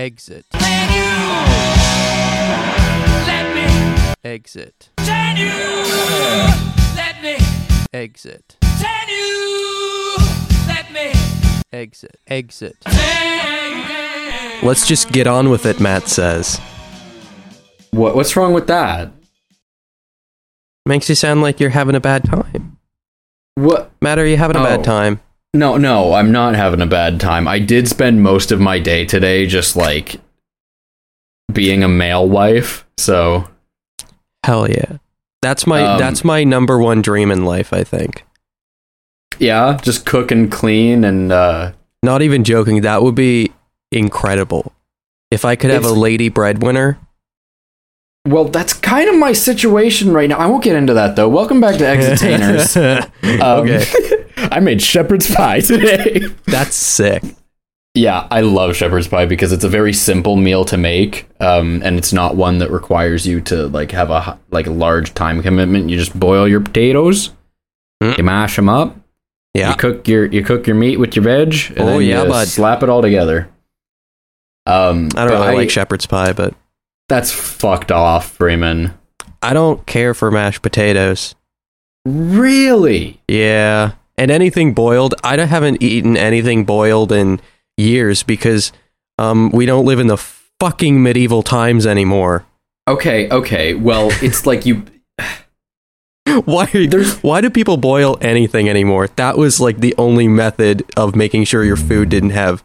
Exit. Can you let me? Exit. Can you let me? Exit. Can you let me? Exit. Exit. Let's just get on with it, Matt says. What what's wrong with that? Makes you sound like you're having a bad time. What? Matt, are you having a Oh. bad time? No, no, I'm not having a bad time. I did spend most of my day today just like being a male wife. So Hell yeah. That's my Um, that's my number one dream in life, I think. yeah, just cook and clean and uh Not even joking, that would be incredible. If I could have a lady breadwinner. Well, that's kind of my situation right now. I won't get into that though. Welcome back to Exitainers. Um, okay. I made shepherd's pie today. That's sick. yeah, I love shepherd's pie because it's a very simple meal to make, um, and it's not one that requires you to like have a like a large time commitment. You just boil your potatoes, Mm. you mash them up, Yeah. you cook your you cook your meat with your veg, and Oh, then yeah, you slap it all together. Um, I don't really like shepherd's pie, but That's fucked off, Freeman. I don't care for mashed potatoes. Really? Yeah. And anything boiled, I haven't eaten anything boiled in years because um, we don't live in the fucking medieval times anymore. Okay, okay. Well, it's like you. Why why do people boil anything anymore? That was like the only method of making sure your food didn't have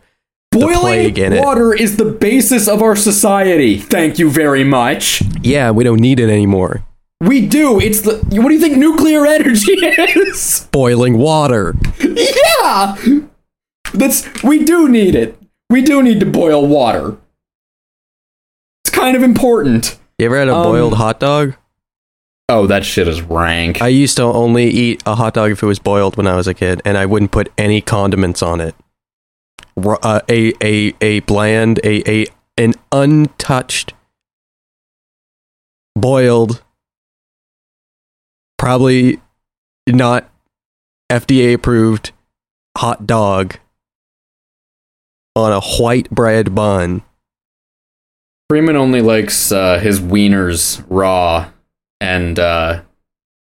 Boiling water is the basis of our society. Thank you very much. Yeah, we don't need it anymore. We do. It's the. What do you think nuclear energy is? Boiling water. yeah. That's. We do need it. We do need to boil water. It's kind of important. You ever had a Um, boiled hot dog? Oh, that shit is rank. I used to only eat a hot dog if it was boiled when I was a kid, and I wouldn't put any condiments on it. Uh, a a a bland a a an untouched boiled, probably not FDA approved hot dog on a white bread bun. Freeman only likes uh, his wieners raw, and uh,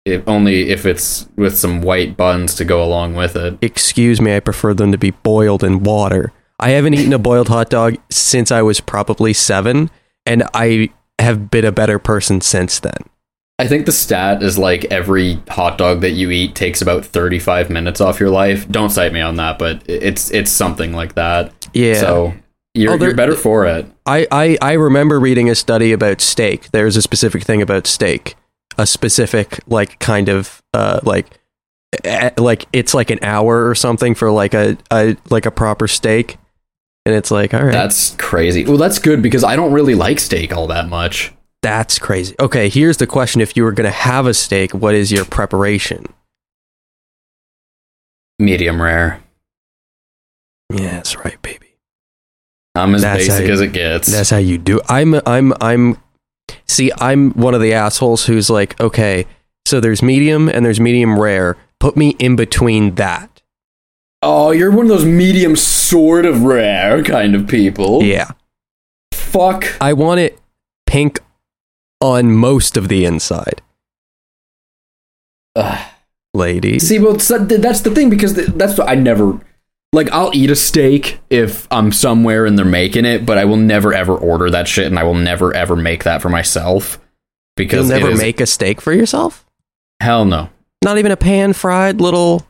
if only if it's with some white buns to go along with it. Excuse me, I prefer them to be boiled in water. I haven't eaten a boiled hot dog since I was probably seven, and I have been a better person since then. I think the stat is like every hot dog that you eat takes about 35 minutes off your life. Don't cite me on that, but it's it's something like that. Yeah. So you're, Oh, you're better for it. I, I, I remember reading a study about steak. There's a specific thing about steak, a specific like kind of uh like like it's like an hour or something for like a, a like a proper steak, and it's like all right, That's crazy. Well, that's good because I don't really like steak all that much. that's crazy. Okay, here's the question: If you were gonna have a steak, what is your preparation? Medium rare. Yeah, that's right, baby. I'm as That's basic how- as it gets. That's how you do. I'm I'm I'm see, I'm one of the assholes who's like, okay, so there's medium and there's medium rare. Put me in between that. oh, you're one of those medium sort of rare kind of people. Yeah. Fuck. I want it pink on most of the inside, Ugh. lady. See, well, that's the thing because that's what I never like. I'll eat a steak if I'm somewhere and they're making it, but I will never ever order that shit, and I will never ever make that for myself because You'll never is- make a steak for yourself? hell no. Not even a pan fried little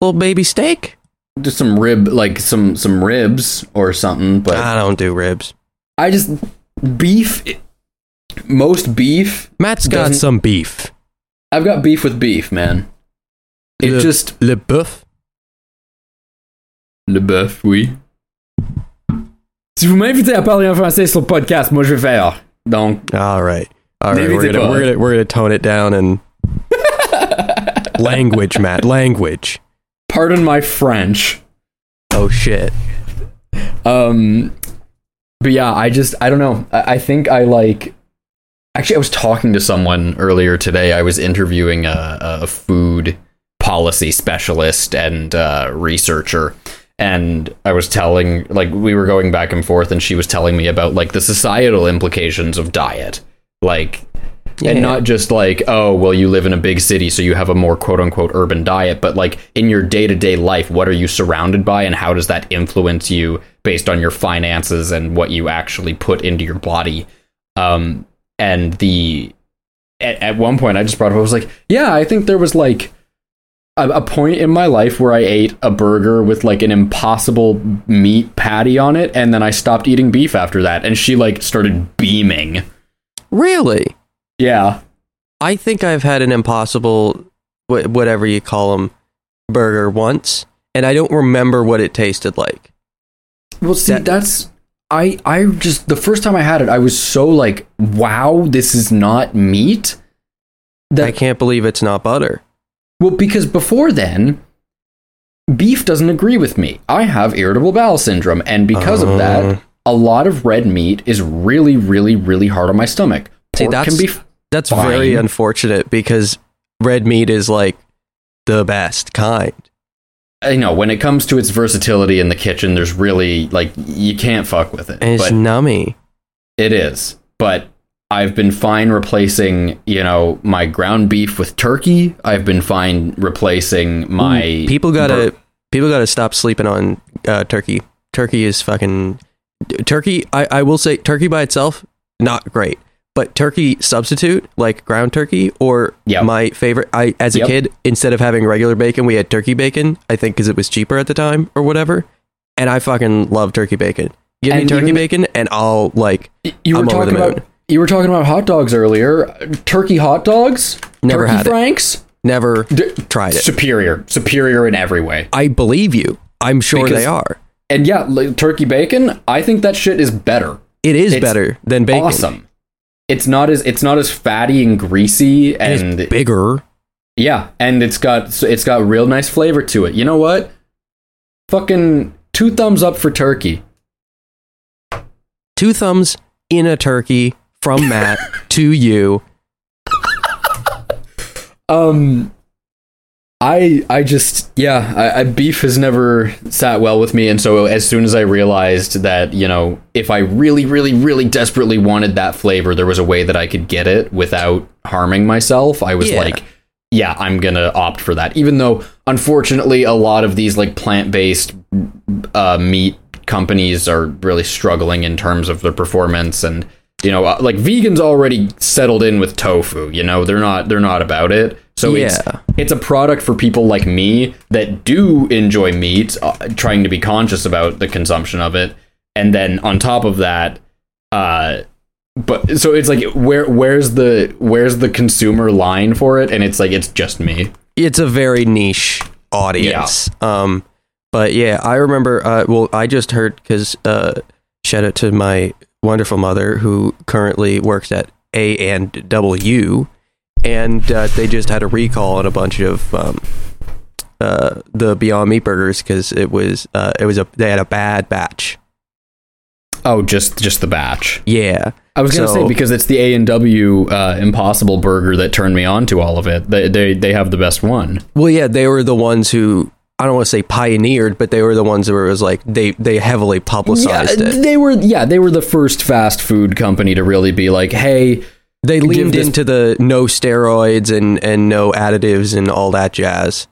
little baby steak? Just some rib, like some some ribs or something. But I don't do ribs. I just beef. Most beef. Matt's got some beef. I've got beef with beef, man. It Le- just Le boeuf. Le bœuf, oui. Si vous m'invitez à parler en français sur le podcast, moi je vais faire. Donc, All right. All right. We're gonna, we're gonna we're gonna tone it down and language, Matt. Language. pardon my French. Oh shit. Um, but yeah, I just I don't know. I, I think I like. Actually, I was talking to someone earlier today. I was interviewing a, a food policy specialist and uh, researcher, and I was telling like we were going back and forth and she was telling me about like the societal implications of diet. Like Yeah. and not just like, oh, well you live in a big city so you have a more quote unquote urban diet, but like in your day-to-day life, what are you surrounded by and how does that influence you based on your finances and what you actually put into your body? Um and the at, at one point I just brought up I was like, yeah, I think there was like a, a point in my life where I ate a burger with like an impossible meat patty on it, and then I stopped eating beef after that. And she like started beaming. really? Yeah. I think I've had an impossible, wh- whatever you call them, burger once, and I don't remember what it tasted like. Well, see, That- that's I I just the first time I had it, I was so like, wow, this is not meat. That I can't believe it's not butter. Well, because before then, beef doesn't agree with me. I have irritable bowel syndrome, and because of Uh. that, a lot of red meat is really, really, really hard on my stomach. See, that's- can be f- That's very unfortunate because red meat is like the best kind. I know when it comes to its versatility in the kitchen, there's really like you can't fuck with it. And it's But nummy. it is. But I've been fine replacing, you know, my ground beef with turkey. I've been fine replacing my Ooh, people gotta bur- people gotta stop sleeping on uh, turkey. Turkey is fucking turkey. I, I will say turkey by itself not great, but turkey substitute like ground turkey or Yep. my favorite. I as a Yep. kid instead of having regular bacon, we had turkey bacon. I think because it was cheaper at the time or whatever. And I fucking love turkey bacon. Give me turkey bacon, and I'll like you were I'm talking the moon. about you were talking about hot dogs earlier. Turkey hot dogs, Never turkey had it. franks. never D- tried it. superior, superior in every way. I believe you. I'm sure Because- they are. And yeah, like, turkey bacon. I think that shit is better. It is It's better than bacon. Awesome. It's not as it's not as fatty and greasy, And, and, it's bigger. yeah, and it's got it's got real nice flavor to it. You know what? Fucking two thumbs up for turkey. two thumbs in a turkey from Matt to you. Um, I I just yeah, I, I, beef has never sat well with me, and so as soon as I realized that you know if I really really really desperately wanted that flavor, there was a way that I could get it without harming myself. I was Yeah. like, yeah, I'm gonna opt for that. Even though unfortunately a lot of these like plant based uh, meat companies are really struggling in terms of their performance and you know uh, like vegans already settled in with tofu you know they're not they're not about it so it's Yeah. it's a product for people like me that do enjoy meat uh, trying to be conscious about the consumption of it and then on top of that uh but so it's like where where's the where's the consumer line for it and it's like it's just me It's a very niche audience. yeah. Um, but yeah, I remember. Uh, well, I just heard because uh, shout out to my wonderful mother who currently works at A and W, and uh, they just had a recall on a bunch of um, uh, the Beyond Meat burgers because it was uh, it was a they had a bad batch. oh just just the batch Yeah, I was gonna So- say because it's the A and W uh, Impossible Burger that turned me on to all of it. They, they they have the best one. Well, yeah, they were the ones who I don't want to say pioneered, but they were the ones where it was like they they heavily publicized it. they were yeah they were the first fast food company to really be like, hey, They leaned this- into the no steroids and and no additives and all that jazz.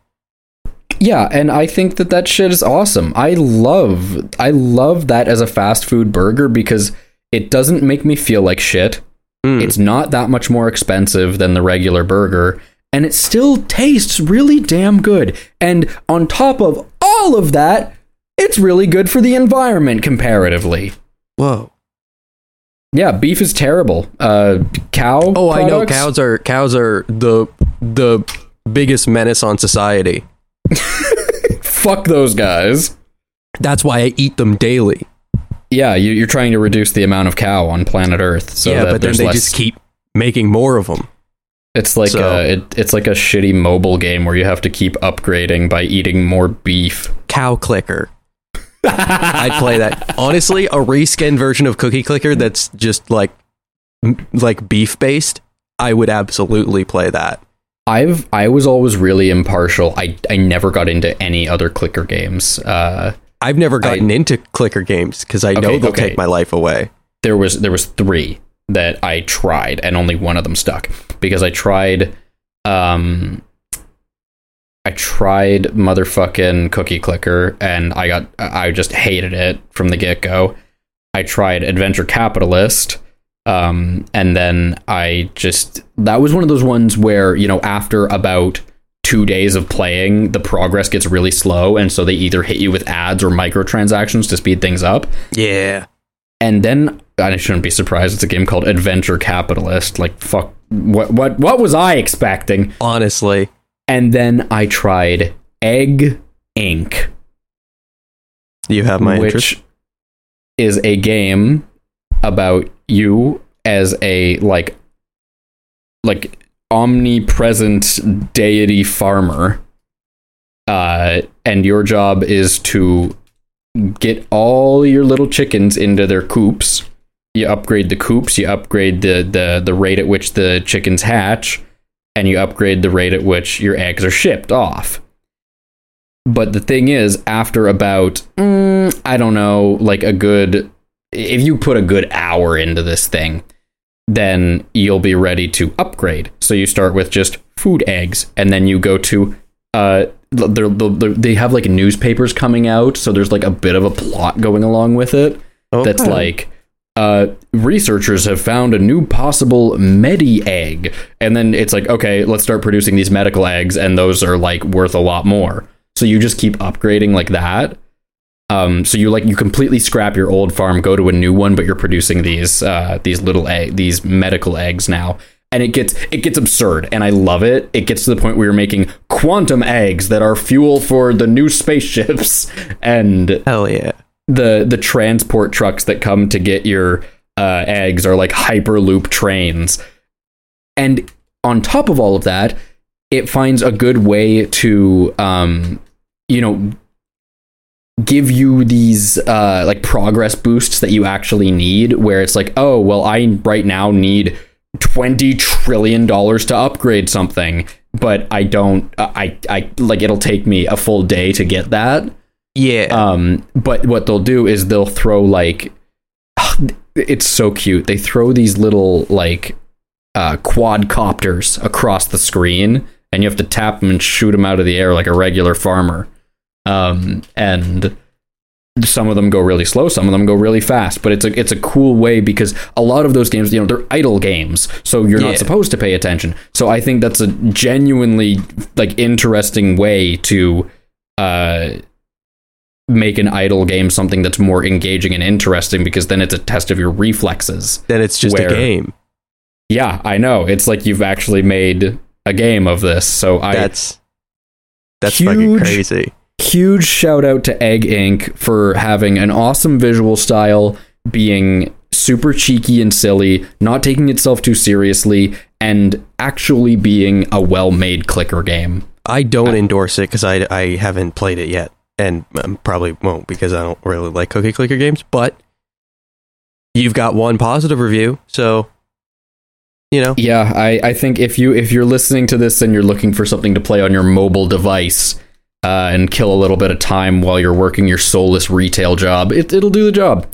yeah, and I think that that shit is awesome. I love I love that as a fast food burger because it doesn't make me feel like shit. Mm. It's not that much more expensive than the regular burger, and it still tastes really damn good. And on top of all of that, it's really good for the environment comparatively. Whoa! Yeah, beef is terrible. Uh, cow. Oh, I know cows are cows are the the biggest menace on society. Fuck those guys. That's why I eat them daily. Yeah, you, you're trying to reduce the amount of cow on planet Earth. So yeah, but then they less, just keep making more of them. It's like so- a, it, it's like a shitty mobile game where you have to keep upgrading by eating more beef. Cow clicker. I'd play that. Honestly, a reskin version of Cookie Clicker that's just like like beef based. I would absolutely play that. I've I was always really impartial. I I never got into any other clicker games. Uh, I've never gotten into clicker games because I know Okay, they'll okay. take my life away. there was there was three that I tried and only one of them stuck because I tried um I tried motherfucking cookie clicker and I got I just hated it from the get-go. I tried adventure capitalist um and then I just that was one of those ones where, you know, after about 2 days of playing, the progress gets really slow and so they either hit you with ads or microtransactions to speed things up Yeah. and then I shouldn't be surprised. It's a game called Adventure Capitalist. Like fuck, what what what was I expecting? Honestly. And then I tried Egg Inc., You have my which interest. is a game about you as a like like omnipresent deity farmer. Uh, and your job is to get all your little chickens into their coops. You upgrade the coops, you upgrade the, the, the rate at which the chickens hatch, and you upgrade the rate at which your eggs are shipped off. But the thing is, after about, mm, I don't know, like a good, if you put a good hour into this thing, then you'll be ready to upgrade. So you start with just food eggs, and then you go to, uh, they're, they're, they have like newspapers coming out, so there's like a bit of a plot going along with it that's like uh, researchers have found a new possible medi egg. And then it's like okay let's start producing these medical eggs and those are like worth a lot more. So you just keep upgrading like that. Um, so you like you completely scrap your old farm go to a new one but you're producing these uh, these little egg these medical eggs now. And it gets it gets absurd and i love it. It gets to the point where you're making quantum eggs that are fuel for the new spaceships. And Hell yeah. The the transport trucks that come to get your uh, eggs are like hyperloop trains. And on top of all of that it finds a good way to um you know give you these uh like progress boosts that you actually need where it's like oh well i right now need 20 trillion dollars to upgrade something but i don't i i like it'll take me a full day to get that Yeah. um, but what they'll do is they'll throw like it's so cute. They throw these little like uh, quadcopters across the screen, and you have to tap them and shoot them out of the air like a regular farmer. Um, and some of them go really slow, some of them go really fast. But it's a it's a cool way because a lot of those games, you know, they're idle games, so you're Yeah. not supposed to pay attention. So I think that's a genuinely like interesting way to uh make an idle game something that's more engaging and interesting because then it's a test of your reflexes. then it's just where- a game. Yeah, I know. It's like you've actually made a game of this. So I That's that's fucking crazy. huge shout out to Egg Inc. for having an awesome visual style, being super cheeky and silly, not taking itself too seriously, and actually being a well made clicker game. I don't endorse it because I, I haven't played it yet, and um, probably won't because I don't really like cookie clicker games. But you've got one positive review, so you know Yeah, I, I think if you if you're listening to this and you're looking for something to play on your mobile device uh, and kill a little bit of time while you're working your soulless retail job, it, it'll do the job.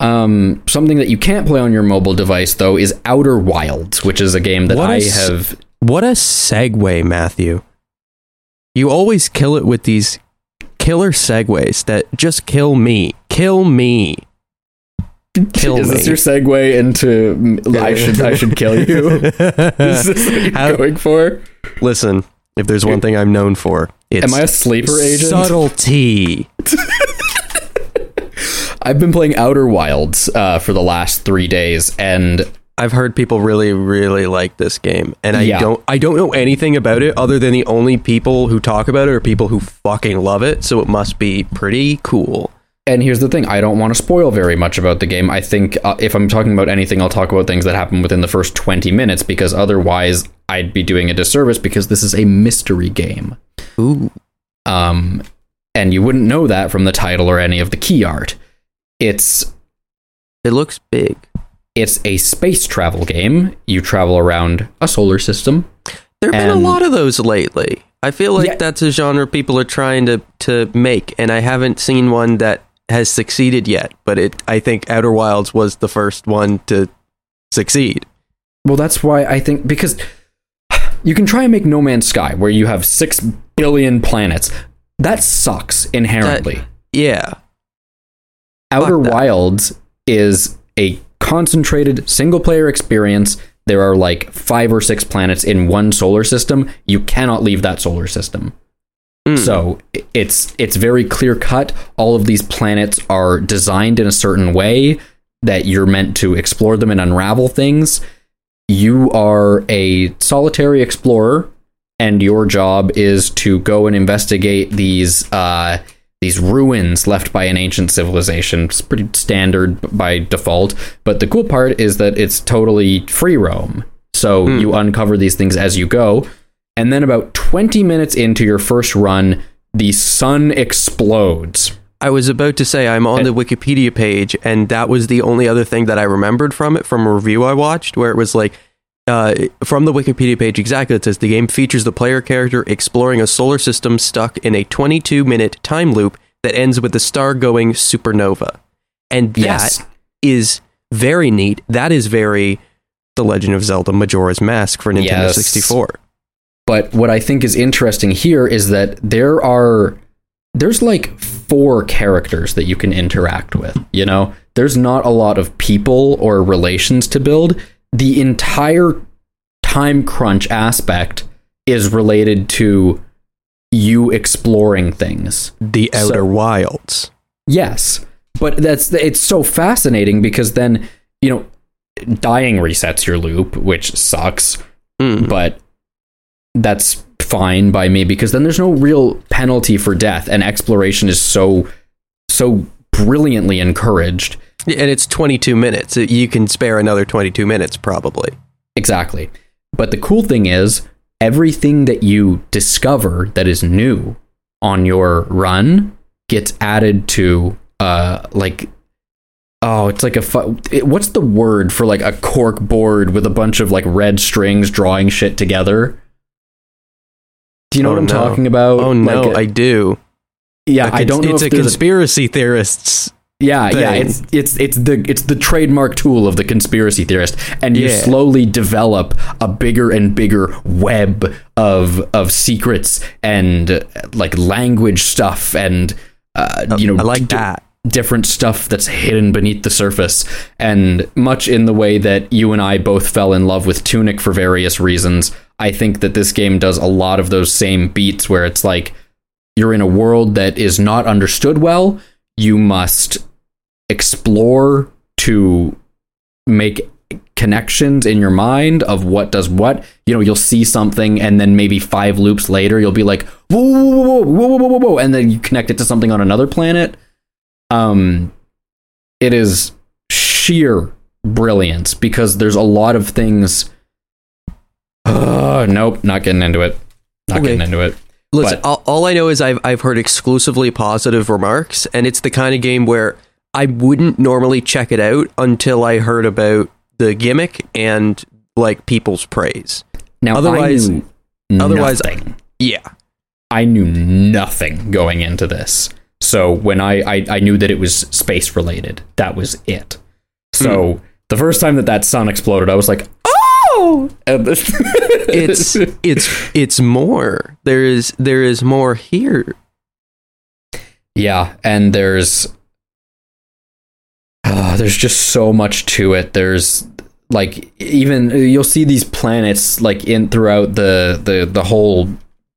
Um, something that you can't play on your mobile device though is Outer Wilds, which is a game that What I have. what a segue, Matthew. You always kill it with these killer segues that just kill me, kill me. Kill is this me. your segue into I should I should kill you? is this what you're How- going for? Listen, if there's one thing I'm known for, it's Am I a sleeper agent? subtlety. I've been playing Outer Wilds uh, for the last three days, and I've heard people really, really like this game, and I Yeah. don't, I don't know anything about it other than the only people who talk about it are people who fucking love it. So it must be pretty cool. And here's the thing I don't want to spoil very much about the game. I think uh, if I'm talking about anything, I'll talk about things that happen within the first 20 minutes because otherwise I'd be doing a disservice because this is a mystery game. Ooh, Um, and you wouldn't know that from the title or any of the key art. It's it looks big. It's a space travel game. You travel around a solar system. There've been a lot of those lately. I feel like Yeah. that's a genre people are trying to to make, and I haven't seen one that has succeeded yet. But it, I think Outer Wilds was the first one to succeed. Well, that's why I think because you can try and make No Man's Sky where you have six billion planets. That sucks inherently. Yeah, Outer. Wilds is a concentrated single player experience. There are like five or six planets in one solar system. You cannot leave that solar system. Mm. So it's it's very clear cut. All of these planets are designed in a certain way that you're meant to explore them and unravel things. You are a solitary explorer, and your job is to go and investigate these uh, these ruins left by an ancient civilization. It's pretty standard by default. But the cool part is that it's totally free roam. So hmm. you uncover these things as you go. And then about 20 minutes into your first run, the sun explodes. I was about to say I'm on the Wikipedia page, and that was the only other thing that I remembered from it from a review I watched, where it was like, uh, from the Wikipedia page exactly, it says the game features the player character exploring a solar system stuck in a 22 minute time loop that ends with the star going supernova. And that is Yes. very neat. That is very The Legend of Zelda Majora's Mask for Nintendo Yes. 64. But what I think is interesting here is that there are there's like four characters that you can interact with, you know? There's not a lot of people or relations to build. The entire time crunch aspect is related to you exploring things. The So- Outer Wilds. Yes, but that's it's so fascinating because then you know dying resets your loop, which sucks, Mm. but that's fine by me because then there's no real penalty for death, and exploration is so so brilliantly encouraged. And it's 22 minutes. You can spare another 22 minutes probably. Exactly. But the cool thing is, everything that you discover that is new on your run gets added to, uh, like, oh, it's like a fu- it, what's the word for like a cork board with a bunch of like red strings drawing shit together? Do you know Oh, what I'm no. talking about? Oh no, Like a- I do. yeah, I don't know It's if a there's a conspiracy theorists. Yeah, yeah, thing. it's it's it's the it's the trademark tool of the conspiracy theorist, and you Yeah. slowly develop a bigger and bigger web of of secrets and uh, like language stuff and uh, you know I like d- that. different stuff that's hidden beneath the surface, and much in the way that you and I both fell in love with Tunic for various reasons. I think that this game does a lot of those same beats where it's like you're in a world that is not understood well. You must explore to make connections in your mind of what does what. You know, you'll see something, and then maybe five loops later, you'll be like, whoa, whoa, whoa, whoa, whoa, whoa, whoa, and then you connect it to something on another planet. Um, it is sheer brilliance because there's a lot of things. Uh, nope, not getting into it. Not okay. getting into it. Listen, all, all I know is I've I've heard exclusively positive remarks, and it's the kind of game where I wouldn't normally check it out until I heard about the gimmick and like people's praise. Now, Otherwise- I knew otherwise- nothing. Yeah, I knew nothing going into this. So when I, I, I knew that it was space related, that was it. So hmm. the first time that that sun exploded, I was like, oh! It's it's it's more. There is there is more here. yeah, and there's uh, there's just so much to it. There's like even you'll see these planets like in throughout the the the whole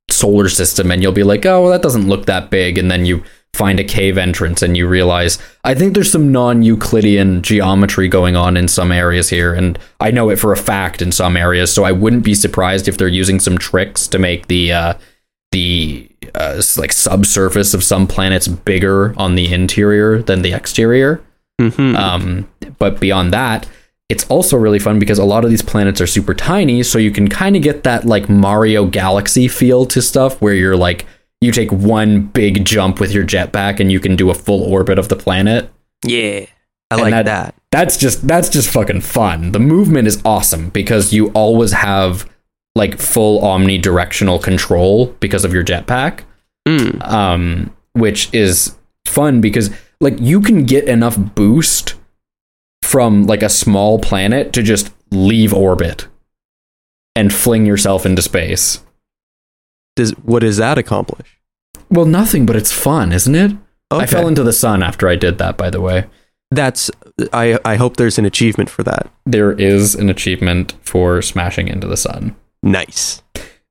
solar system, and you'll be like, oh, well, that doesn't look that big, and then you find a cave entrance and you realize I think there's some non-Euclidean geometry going on in some areas here and I know it for a fact in some areas so I wouldn't be surprised if they're using some tricks to make the uh the uh, like subsurface of some planets bigger on the interior than the exterior Mhm. um, but beyond that, it's also really fun because a lot of these planets are super tiny, so you can kind of get that like Mario Galaxy feel to stuff where you're like you take one big jump with your jetpack and you can do a full orbit of the planet. yeah, I And like that- that. That's just that's just fucking fun. The movement is awesome because you always have like full omnidirectional control because of your jetpack Mm. um, which is fun because like you can get enough boost from like a small planet to just leave orbit and fling yourself into space. Does what does that accomplish? Well, nothing, but it's fun, isn't it? I fell into the sun after I did that, by the way. That's I I hope there's an achievement for that. There is an achievement for smashing into the sun. Nice.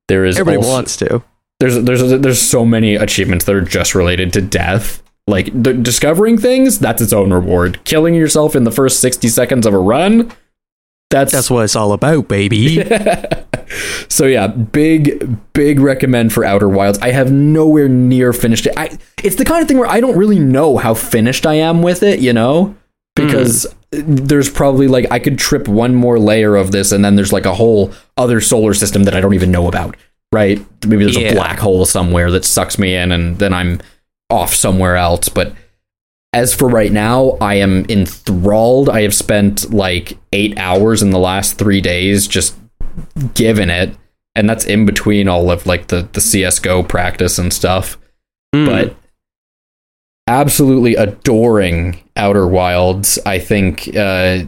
There is Everybody also- wants to. there's there's there's so many achievements that are just related to death. Like the, discovering things, that's its own reward. Killing yourself in the first 60 seconds of a run, that's That's what it's all about, baby. so yeah, big big recommend for Outer Wilds. I have nowhere near finished it. I it's the kind of thing where I don't really know how finished I am with it, you know? Because hmm. there's probably like I could trip one more layer of this and then there's like a whole other solar system that I don't even know about, right? Maybe there's Yeah. a black hole somewhere that sucks me in and then I'm off somewhere else, but as for right now, I am enthralled. I have spent like 8 hours in the last 3 days just given it and that's in between all of like the the CS:GO practice and stuff Mm. but absolutely adoring Outer Wilds I think uh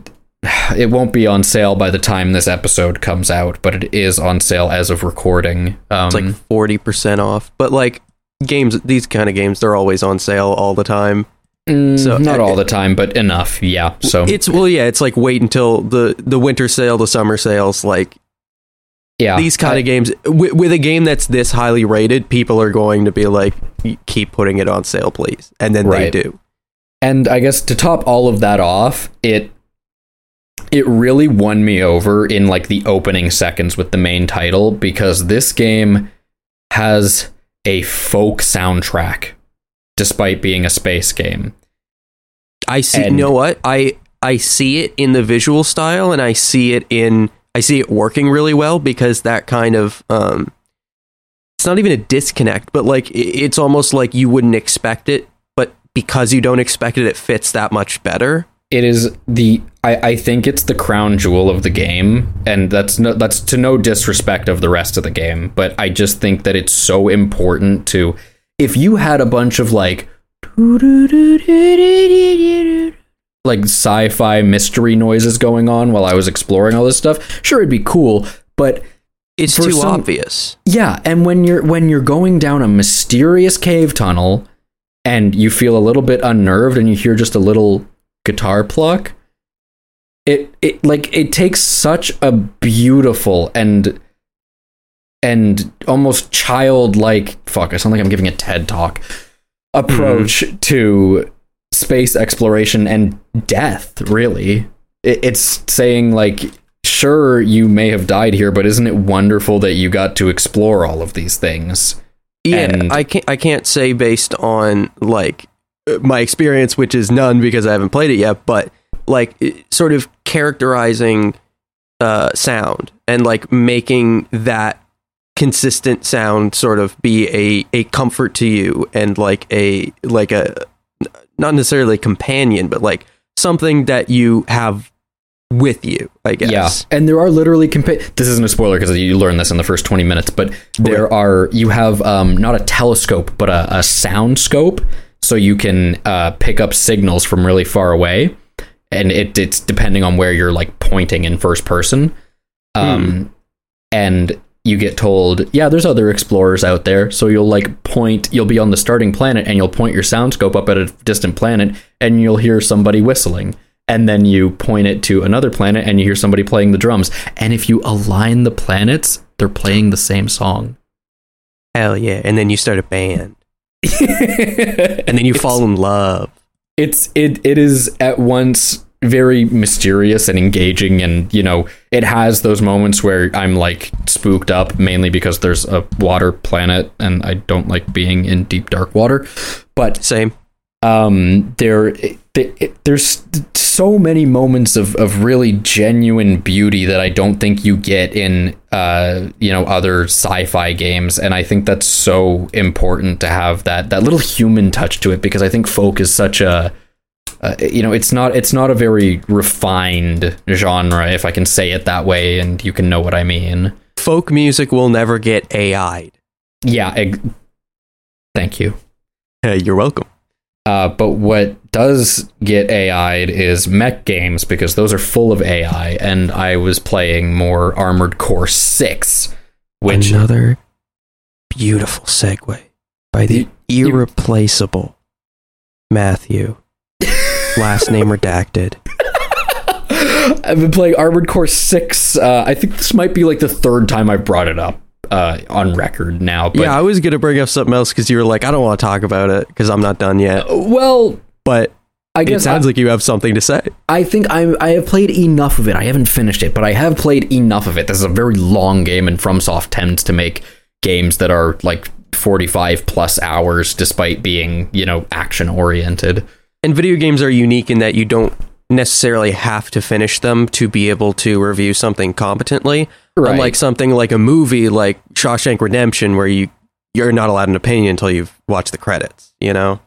it won't be on sale by the time this episode comes out but it is on sale as of recording um it's like forty percent off. But like games, these kind of games, they're always on sale all the time. mm, so- not all the time but enough yeah so It's well, yeah. It's like wait until the the winter sale, the summer sales. Like yeah these kind I- of games, with, with a game that's this highly rated, people are going to be like, keep putting it on sale, please, and then Right. they do. And I guess to top all of that off, it it really won me over in like the opening seconds with the main title because this game has a folk soundtrack despite being a space game. I see. And- you know what? I I see it in the visual style, and I see it in I see it working really well because that kind of um, it's not even a disconnect, but like it's almost like you wouldn't expect it, but because you don't expect it, it fits that much better. It is the I, I think it's the crown jewel of the game, and that's no that's to no disrespect of the rest of the game, but I just think that it's so important to if you had a bunch of like like sci-fi mystery noises going on while I was exploring all this stuff, sure it'd be cool, but It's too some- obvious. yeah, and when you're when you're going down a mysterious cave tunnel and you feel a little bit unnerved and you hear just a little guitar pluck, it it like it takes such a beautiful and and almost childlike fuck, I sound like I'm giving a TED talk approach to space exploration and death, really. It, it's saying like sure you may have died here, but isn't it wonderful that you got to explore all of these things? Yeah, And- I can't. I can't say based on like uh, my experience, which is none because I haven't played it yet. But like, sort of characterizing uh, sound and like making that consistent sound sort of be a a comfort to you and like a like a not necessarily companion, but like something that you have with you. I guess. Yeah, and there are literally compa- this isn't a spoiler because you learn this in the first twenty minutes, but there are you have um, not a telescope but a, a sound scope, so you can uh, pick up signals from really far away, and it, it's depending on where you're like pointing in first person, um, and you get told, yeah, there's other explorers out there, so you'll like point, you'll be on the starting planet, and you'll point your sound scope up at a distant planet, and you'll hear somebody whistling and then you point it to another planet and you hear somebody playing the drums. And if you align the planets, they're playing the same song. Hell yeah! And then you start a band, and then you fall in love. It's it it is at once very mysterious and engaging and you know it has those moments where I'm like spooked up mainly because there's a water planet and I don't like being in deep dark water but Same. um there it, it, there's so many moments of, of really genuine beauty that I don't think you get in uh you know other sci-fi games and I think that's so important to have that that little human touch to it because I think folk is such a uh, you know it's not it's not a very refined genre if I can say it that way and you can know what I mean folk music will never get AI'd. Yeah. Ex- thank you. Hey, you're welcome. Uh, but what does get AI'd is mech games because those are full of AI, and I was playing more Armored Core 6, which Another beautiful segue by the You- you- irreplaceable Matthew. Last name redacted. I've been playing Armored Core 6. Uh, I think this might be like the third time I've brought it up uh, on record now. But, yeah, I was gonna bring up something else because you were like, I don't want to talk about it because I'm not done yet. well, But I guess it sounds I, like you have something to say. I think I'm, I have played enough of it. I haven't finished it, but I have played enough of it. This is a very long game, and FromSoft tends to make games that are like 45 plus hours despite being, you know, action oriented. And video games are unique in that you don't necessarily have to finish them to be able to review something competently. Right. Unlike something like a movie like Shawshank Redemption, where you you're not allowed an opinion until you've watched the credits. You know.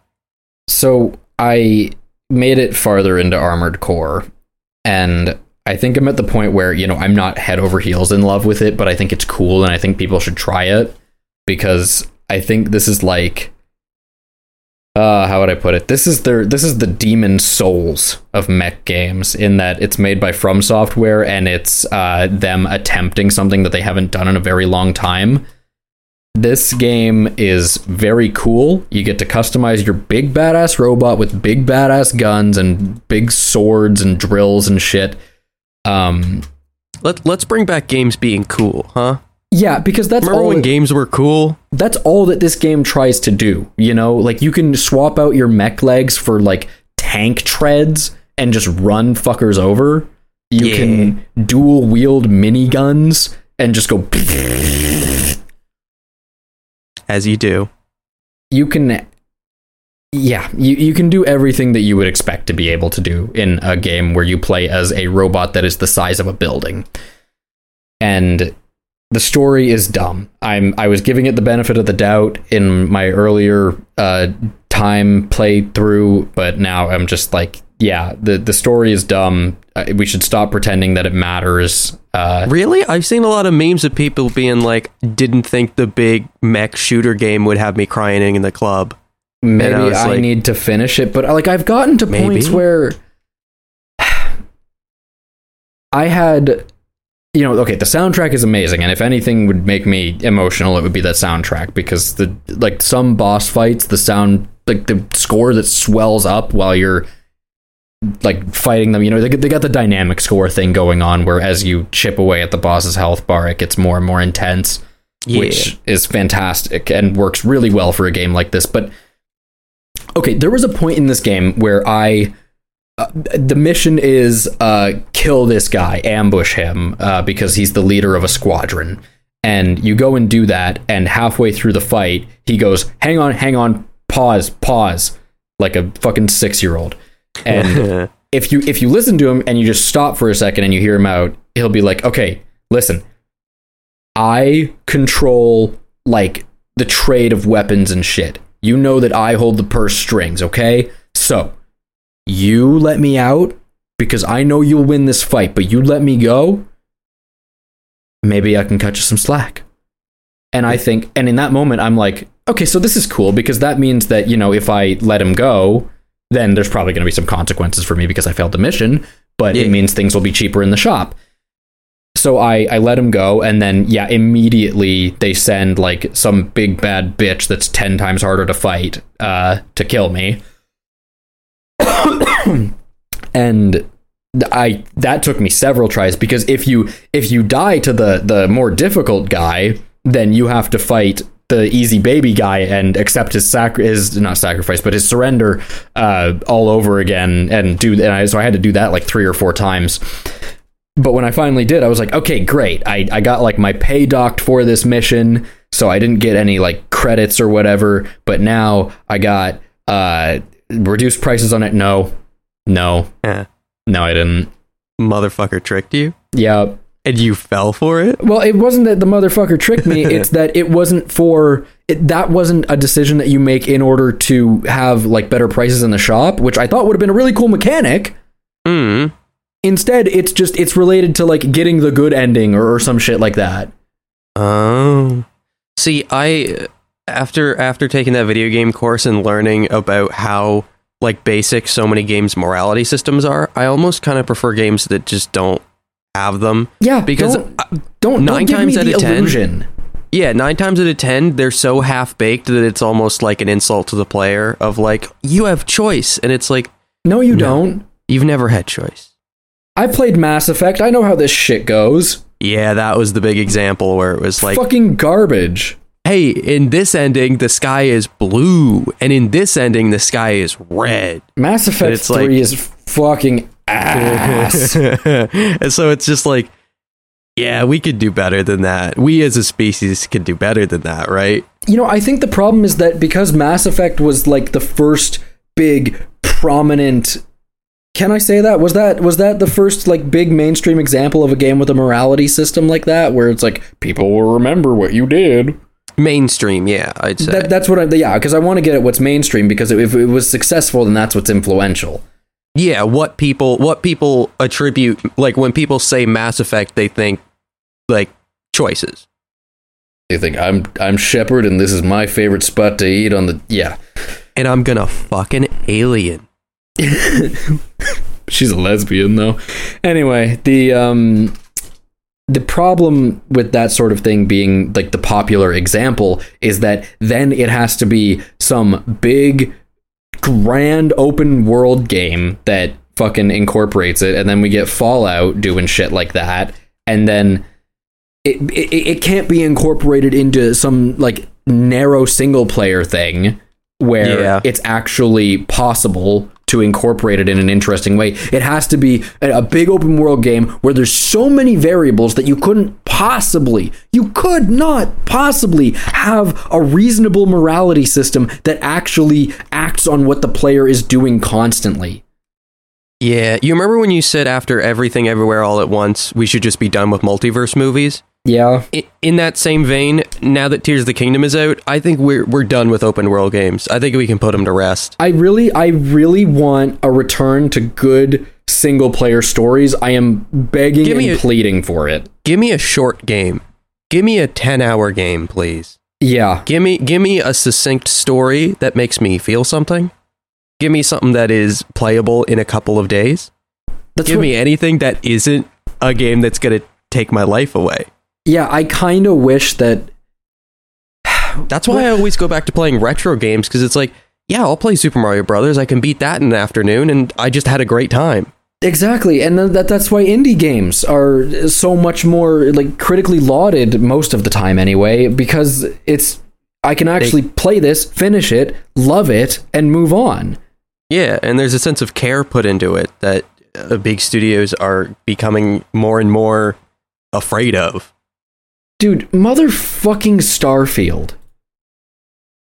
So I made it farther into Armored Core, and I think I'm at the point where, you know, I'm not head over heels in love with it, but I think it's cool and I think people should try it because I think this is like uh how would I put it? This is their this is the Demon's Souls of mech games in that it's made by From Software and it's uh them attempting something that they haven't done in a very long time. This game is very cool. You get to customize your big badass robot with big badass guns and big swords and drills and shit. Um Let Let's bring back games being cool, huh? Yeah, because that's Remember all when it- games were cool? that's all that this game tries to do. You know, like you can swap out your mech legs for like tank treads and just run fuckers over. You Yeah. can dual wield miniguns and just go. As you do. You can, yeah, you, you can do everything that you would expect to be able to do in a game where you play as a robot that is the size of a building. And the story is dumb. I'm I was giving it the benefit of the doubt in my earlier uh, time playthrough, but now I'm just like, yeah, the the story is dumb. Uh, we should stop pretending that it matters. Uh, Really? I've seen a lot of memes of people being like, didn't think the big mech shooter game would have me crying in the club. maybe I I, like- need to finish it, but like I've gotten to points where I had you know, okay, the soundtrack is amazing, and if anything would make me emotional, it would be that soundtrack because the like some boss fights, the sound like the score that swells up while you're like fighting them, you know, they, they got the dynamic score thing going on where as you chip away at the boss's health bar, it gets more and more intense Yeah. which is fantastic and works really well for a game like this. But okay, there was a point in this game where I. Uh, the mission is uh, kill this guy, ambush him uh, because he's the leader of a squadron. And you go and do that, and halfway through the fight, he goes, "Hang on, hang on, pause, pause," like a fucking six year old. And if you if you listen to him and you just stop for a second and you hear him out, he'll be like, "Okay, listen, I control like the trade of weapons and shit. You know that I hold the purse strings, okay? So, you let me out because I know you'll win this fight, but you let me go, maybe I can cut you some slack. And I think, and in that moment, I'm like, okay, so this is cool because that means that, you know, if I let him go, then there's probably going to be some consequences for me because I failed the mission, but it means things will be cheaper in the shop. So I, I let him go, and then, yeah, immediately they send like some big bad bitch that's 10 times harder to fight uh, to kill me. And I that took me several tries because if you if you die to the the more difficult guy, then you have to fight the easy baby guy and accept his sac his not sacrifice but his surrender uh, all over again and do and I, so I had to do that like three or four times. But when I finally did, I was like, okay, great. I, I got like my pay docked for this mission, so I didn't get any like credits or whatever. But now I got uh reduced prices on it. No, no, Eh, no, I didn't. motherfucker tricked you? Yeah. And you fell for it? Well, it wasn't that the motherfucker tricked me. it's that it wasn't for it, that wasn't a decision that you make in order to have like better prices in the shop, which I thought would have been a really cool mechanic. Hmm. Instead, it's just it's related to like getting the good ending or, or some shit like that. Oh. See, I after after taking that video game course and learning about how like basic so many games morality systems are, I almost kind of prefer games that just don't have them. Yeah, Because don't I- don't, nine don't times out of 10 illusion. Yeah, nine times out of ten, they're so half baked that it's almost like an insult to the player of like, you have choice. And it's like, No, you No. don't. you've never had choice. I played Mass Effect. I know how this shit goes. Yeah, that was the big example where it was like, Fucking garbage. Hey, in this ending, the sky is blue, and in this ending, the sky is red. Mass Effect it's like- 3 is fucking ass. and so it's just like, yeah, we could do better than that. We as a species could do better than that, right? you know, I think the problem is that because Mass Effect was like the first big prominent can I say that? Was that was that the first like big mainstream example of a game with a morality system like that where it's like people will remember what you did? Mainstream, yeah, I'd say. That, that's what I yeah, because I want to get at what's mainstream because if it was successful then that's what's influential. yeah, what people what people attribute like when people say Mass Effect, they think like choices. they think I'm I'm Shepard and this is my favorite spot to eat on the yeah. And I'm gonna fucking alien. She's a lesbian though. Anyway, the um the problem with that sort of thing being like the popular example is that then it has to be some big grand open world game that fucking incorporates it and then we get Fallout doing shit like that and then it it, it can't be incorporated into some like narrow single player thing where Yeah. it's actually possible to incorporate it in an interesting way. It has to be a, big open world game where there's so many variables that you couldn't possibly, you could not possibly have a reasonable morality system that actually acts on what the player is doing constantly. Yeah, you remember when you said after everything everywhere all at once, we should just be done with multiverse movies? Yeah. I- In that same vein, now that Tears of the Kingdom is out, I think we're we're done with open world games. I think we can put them to rest. I really, I really want a return to good single player stories. I am begging and a- pleading for it. Give me a short game. Give me a 10-hour game, please. Yeah. Give me give me a succinct story that makes me feel something. Give me something that is playable in a couple of days. That's Give what- me anything that isn't a game that's going to take my life away. Yeah, I kind of wish that That's why I always go back to playing retro games because it's like, yeah, I'll play Super Mario Brothers. I can beat that in an afternoon, and I just had a great time. Exactly, and that that's why indie games are so much more like critically lauded most of the time anyway because it's I can actually play this, finish it, love it and move on. Yeah, and there's a sense of care put into it that uh, big studios are becoming more and more afraid of. Dude, motherfucking Starfield.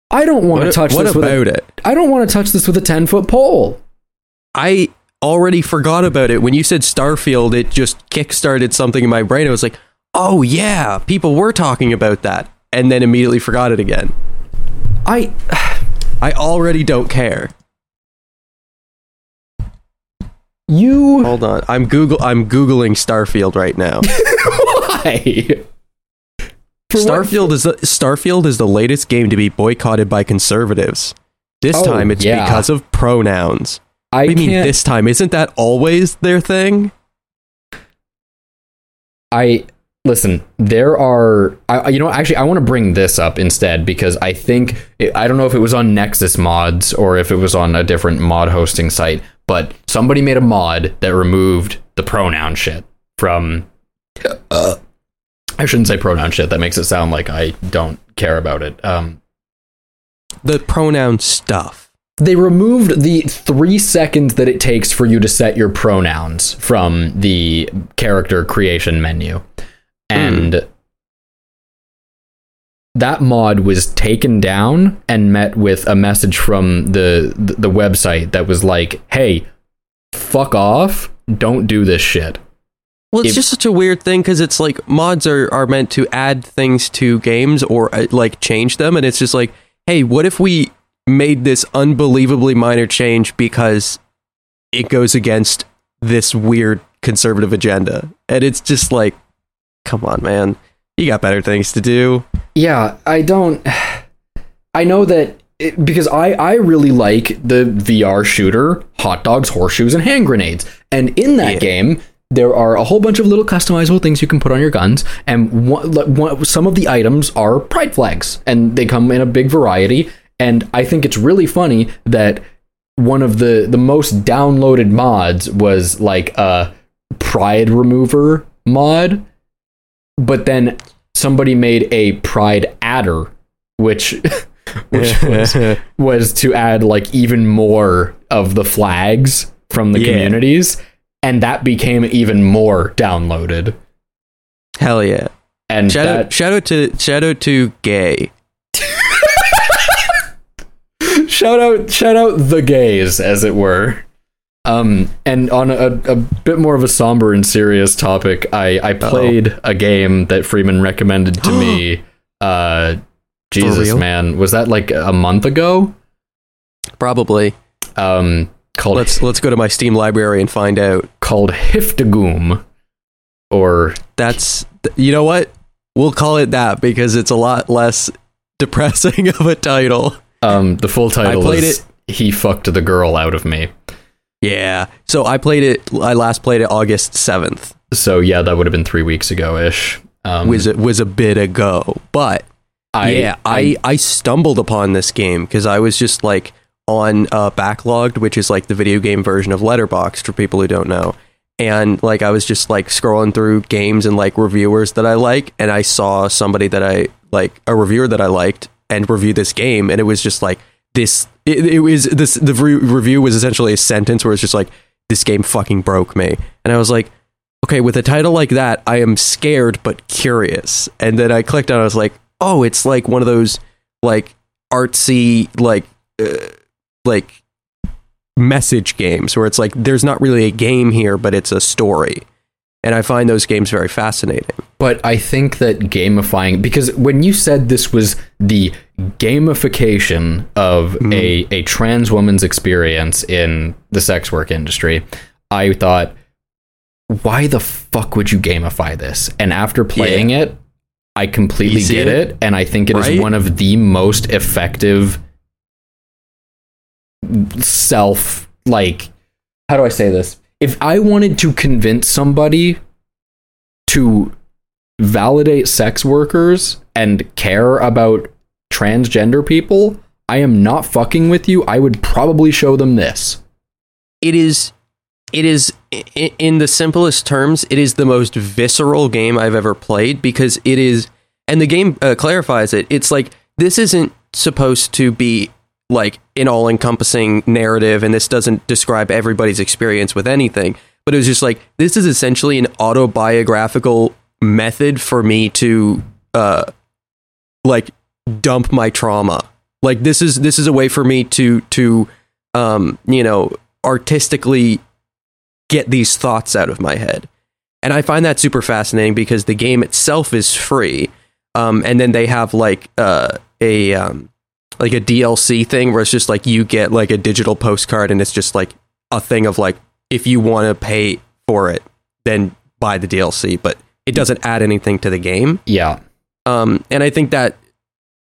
I don't want to touch what this with about a, it? I don't want to touch this with a 10-foot pole. I already forgot about it. When you said Starfield, it just kickstarted something in my brain. I was like, oh, yeah, people were talking about that. And then immediately forgot it again. I I already don't care. you Hold on. I'm Google I'm Googling Starfield right now. why? For Starfield is the Starfield is the latest game to be boycotted by conservatives. This Oh, time it's yeah. because of pronouns. I What do you mean this time? Isn't that always their thing? I listen. There are, I, I- you know, actually, I want to bring this up instead because I think I don't know if it was on Nexus Mods or if it was on a different mod hosting site, but somebody made a mod that removed the pronoun shit from. Uh, I shouldn't say pronoun shit. That makes it sound like I don't care about it. Um, The pronoun stuff. they removed the three seconds that it takes for you to set your pronouns from the character creation menu. And that mod was taken down and met with a message from the, the the website that was like, "Hey, fuck off. Don't do this shit." Well, it's If- just such a weird thing because it's like mods are, are meant to add things to games or uh, like change them, and it's just like, hey, what if we made this unbelievably minor change because it goes against this weird conservative agenda? And it's just like, come on, man. You got better things to do. Yeah, I don't. I know that it, because I I really like the VR shooter, hot dogs, horseshoes, and hand grenades, and in that Yeah. game. There are a whole bunch of little customizable things you can put on your guns, and one, one, some of the items are pride flags, and they come in a big variety. And I think it's really funny that one of the the most downloaded mods was like a pride remover mod, but then somebody made a pride adder, which which was, was to add like even more of the flags from the Yeah. communities, and that became even more downloaded. Hell yeah. And Shout that, out, shout out to shout out to gay. shout out shout out the gays as it were um and on a, a bit more of a somber and serious topic i i played a game that freeman recommended to me uh jesus man was that like a month ago Probably. um called Let's let's go to my Steam library and find out. called hiftagoom or That's you know what? We'll call it that because it's a lot less depressing of a title. um the full title played is he fucked the girl out of me Yeah. So I played it. I last played it August seventh. so yeah that would have been three weeks ago ish um Was it was a bit ago, but I, yeah, I, I stumbled upon this game because I was just like on uh, Backloggd, which is like the video game version of Letterboxd for people who don't know. And like I was just like scrolling through games and like reviewers that I like, and I saw somebody that I like a reviewer that I liked and review this game, and it was just like this. It, it was this. The re- review was essentially a sentence where it's just like this game fucking broke me, and I was like. Okay, with a title like that, I am scared but curious. And then I clicked on it, I was like, oh, it's like one of those like artsy like uh, like message games where it's like there's not really a game here, but it's a story. And I find those games very fascinating. But I think that gamifying because when you said this was the gamification of mm-hmm. a, a trans woman's experience in the sex work industry, I thought, why the fuck would you gamify this? And after playing it, I completely You get it? and I think it is Right? one of the most effective self like how do I say this? If I wanted to convince somebody to validate sex workers and care about transgender people, I am not fucking with you. I would probably show them this. It is it is in the simplest terms, it is the most visceral game I've ever played because it is and the game uh, clarifies it. It's like this isn't supposed to be like an all-encompassing narrative and this doesn't describe everybody's experience with anything. But it was just like this is essentially an autobiographical method for me to uh like dump my trauma. Like this is this is a way for me to to um you know artistically get these thoughts out of my head. And i find that super fascinating because the game itself is free um and then they have like uh a um like a DLC thing where it's just like you get like a digital postcard and it's just like a thing of like if you want to pay for it then buy the DLC but it doesn't add anything to the game Yeah. um, and I think that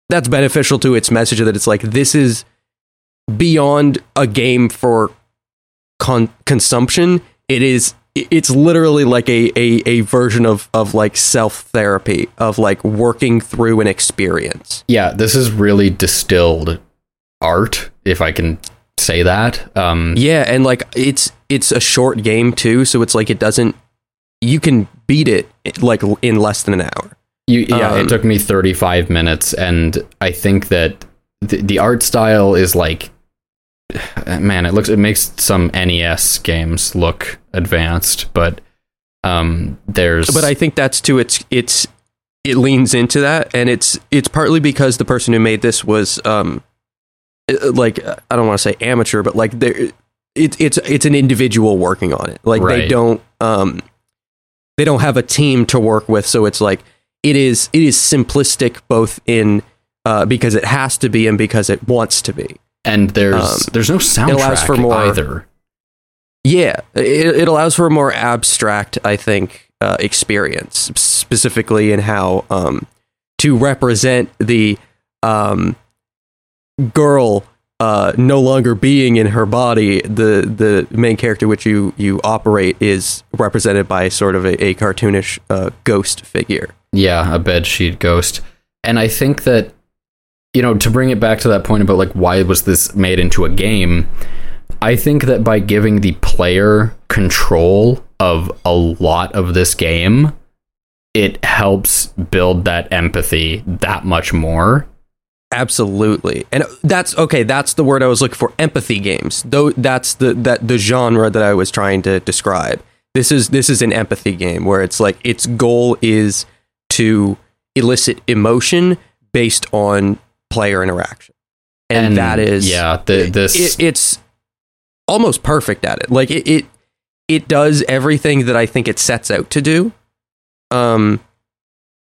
that's beneficial to its message that it's like this is beyond a game for con- consumption. It is it's literally like a, a, a version of, of like self therapy of like working through an experience. Yeah, this is really distilled art, if I can say that. Um Yeah, and like it's it's a short game too, so it's like it doesn't you can beat it like in less than an hour. You, yeah, Um, it took me 35 minutes, and I think that the, the art style is like, man, it looks, it makes some NES games look advanced, but um, there's, but I think that's too its it's it leans into that, and it's it's partly because the person who made this was um uh, like I don't want to say amateur, but like there it's it's it's an individual working on it. Like they don't um they don't have a team to work with, so it's like it is it is simplistic both in uh because it has to be and because it wants to be. And there's um, there's no soundtrack allows for more- either. Yeah, it, it allows for a more abstract, I think, uh, experience, specifically in how um, to represent the um, girl uh, no longer being in her body. The the main character which you you operate is represented by sort of a, a cartoonish uh, ghost figure. Yeah, a bedsheet ghost. And I think that you know, to bring it back to that point about like why was this made into a game, I think that by giving the player control of a lot of this game, it helps build that empathy that much more. Absolutely, and that's okay. That's the word I was looking for. Empathy games. Though that's the that the genre that I was trying to describe. This is this is an empathy game where it's like its goal is to elicit emotion based on player interaction, and, that is yeah, the, this it, it's almost perfect at it. Like it, it it does everything that I think it sets out to do. Um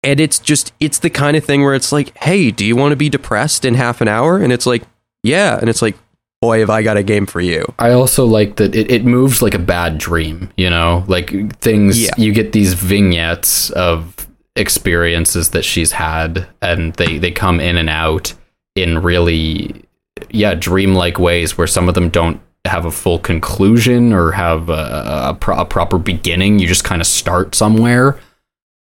and it's just it's the kind of thing where it's like, "Hey, do you want to be depressed in half an hour?" And it's like, "Yeah." And it's like, "Boy, have I got a game for you." I also like that it, it moves like a bad dream, you know? Like things Yeah. you get these vignettes of experiences that she's had and they, they come in and out in really yeah, dreamlike ways where some of them don't have a full conclusion or have a, a, pro- a proper beginning. You just kind of start somewhere.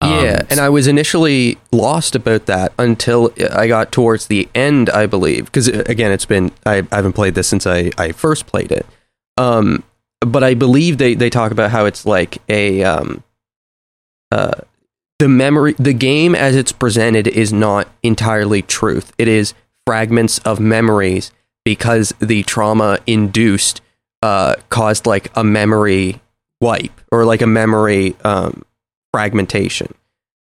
Um, yeah, and I was initially lost about that until I got towards the end, I believe, because again, it's been I, I haven't played this since I, I first played it. Um, but I believe they they talk about how it's like a um, uh, the memory, the game as it's presented is not entirely truth. It is fragments of memories because the trauma induced uh, caused like a memory wipe or like a memory um, fragmentation.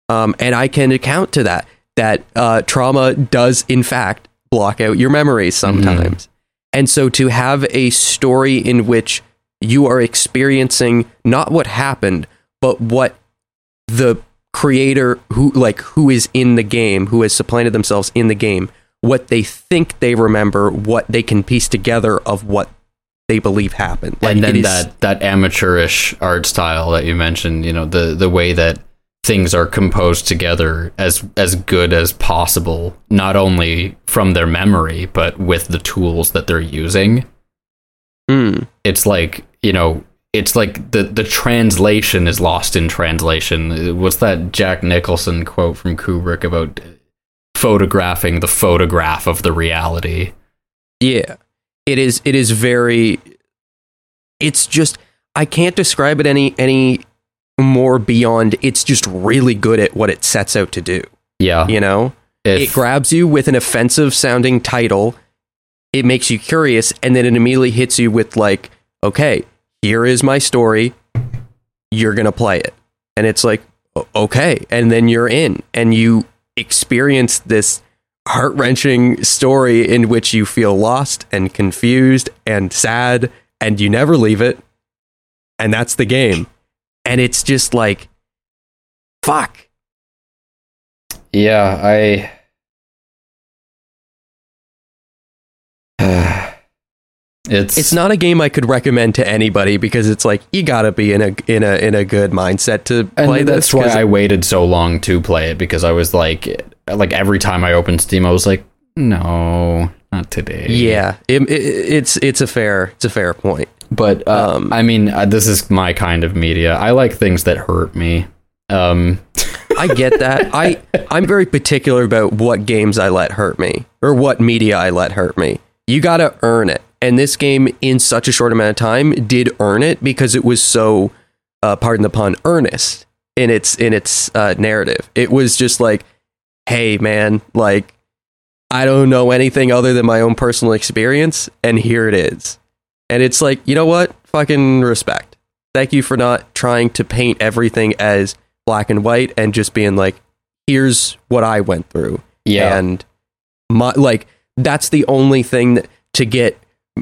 Um, and I can account to that, that uh, trauma does, in fact, block out your memories sometimes. And so to have a story in which you are experiencing not what happened, but what the creator who like who is in the game, who has supplanted themselves in the game, what they think they remember, what they can piece together of what they believe happened. Like, and then is- that that amateurish art style that you mentioned, you know, the the way that things are composed together as as good as possible, not only from their memory but with the tools that they're using. Mm. It's like you know, it's like the the translation is lost in translation. What's that Jack Nicholson quote from Kubrick about photographing the photograph of the reality? Yeah. It is it is very it's just I can't describe it any any more beyond it's just really good at what it sets out to do, Yeah, you know? if- it grabs you with an offensive sounding title. It makes you curious and then it immediately hits you with like, okay, here is my story. You're going to play it. And it's like, okay, and then you're in and you experience this heart-wrenching story in which you feel lost and confused and sad and you never leave it. And that's the game. And it's just like fuck. Yeah, I. Uh, it's It's not a game I could recommend to anybody because it's like you got to be in a in a in a good mindset to play that's this. why 'cause- I waited so long to play it because I was like, like every time I opened Steam, I was like, no, not today. yeah, it, it, it's it's a fair it's a fair point. but uh, Um, I mean, uh, this is my kind of media. I like things that hurt me. Um, I get that. I I'm very particular about what games I let hurt me or what media I let hurt me. You got to earn it. And this game in such a short amount of time did earn it because it was so uh, pardon the pun earnest in its in its uh, narrative. It was just like, "Hey man, like I don't know anything other than my own personal experience and here it is." And it's like, "You know what? Fucking respect. Thank you for not trying to paint everything as black and white and just being like, here's what I went through. yeah, And my like that's the only thing that, to get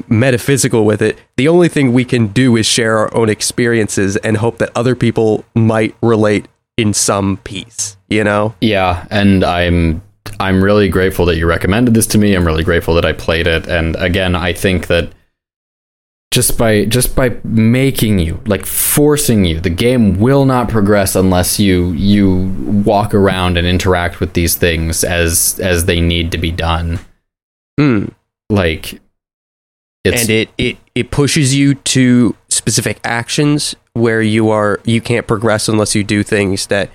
metaphysical with it. The only thing we can do is share our own experiences and hope that other people might relate in some piece, you know? Yeah, and I'm I'm really grateful that you recommended this to me. I'm really grateful that I played it. And again, I think that just by just by making you like forcing you the game will not progress unless you you walk around and interact with these things as as they need to be done Hmm. like it's and it, it it pushes you to specific actions where you are you can't progress unless you do things that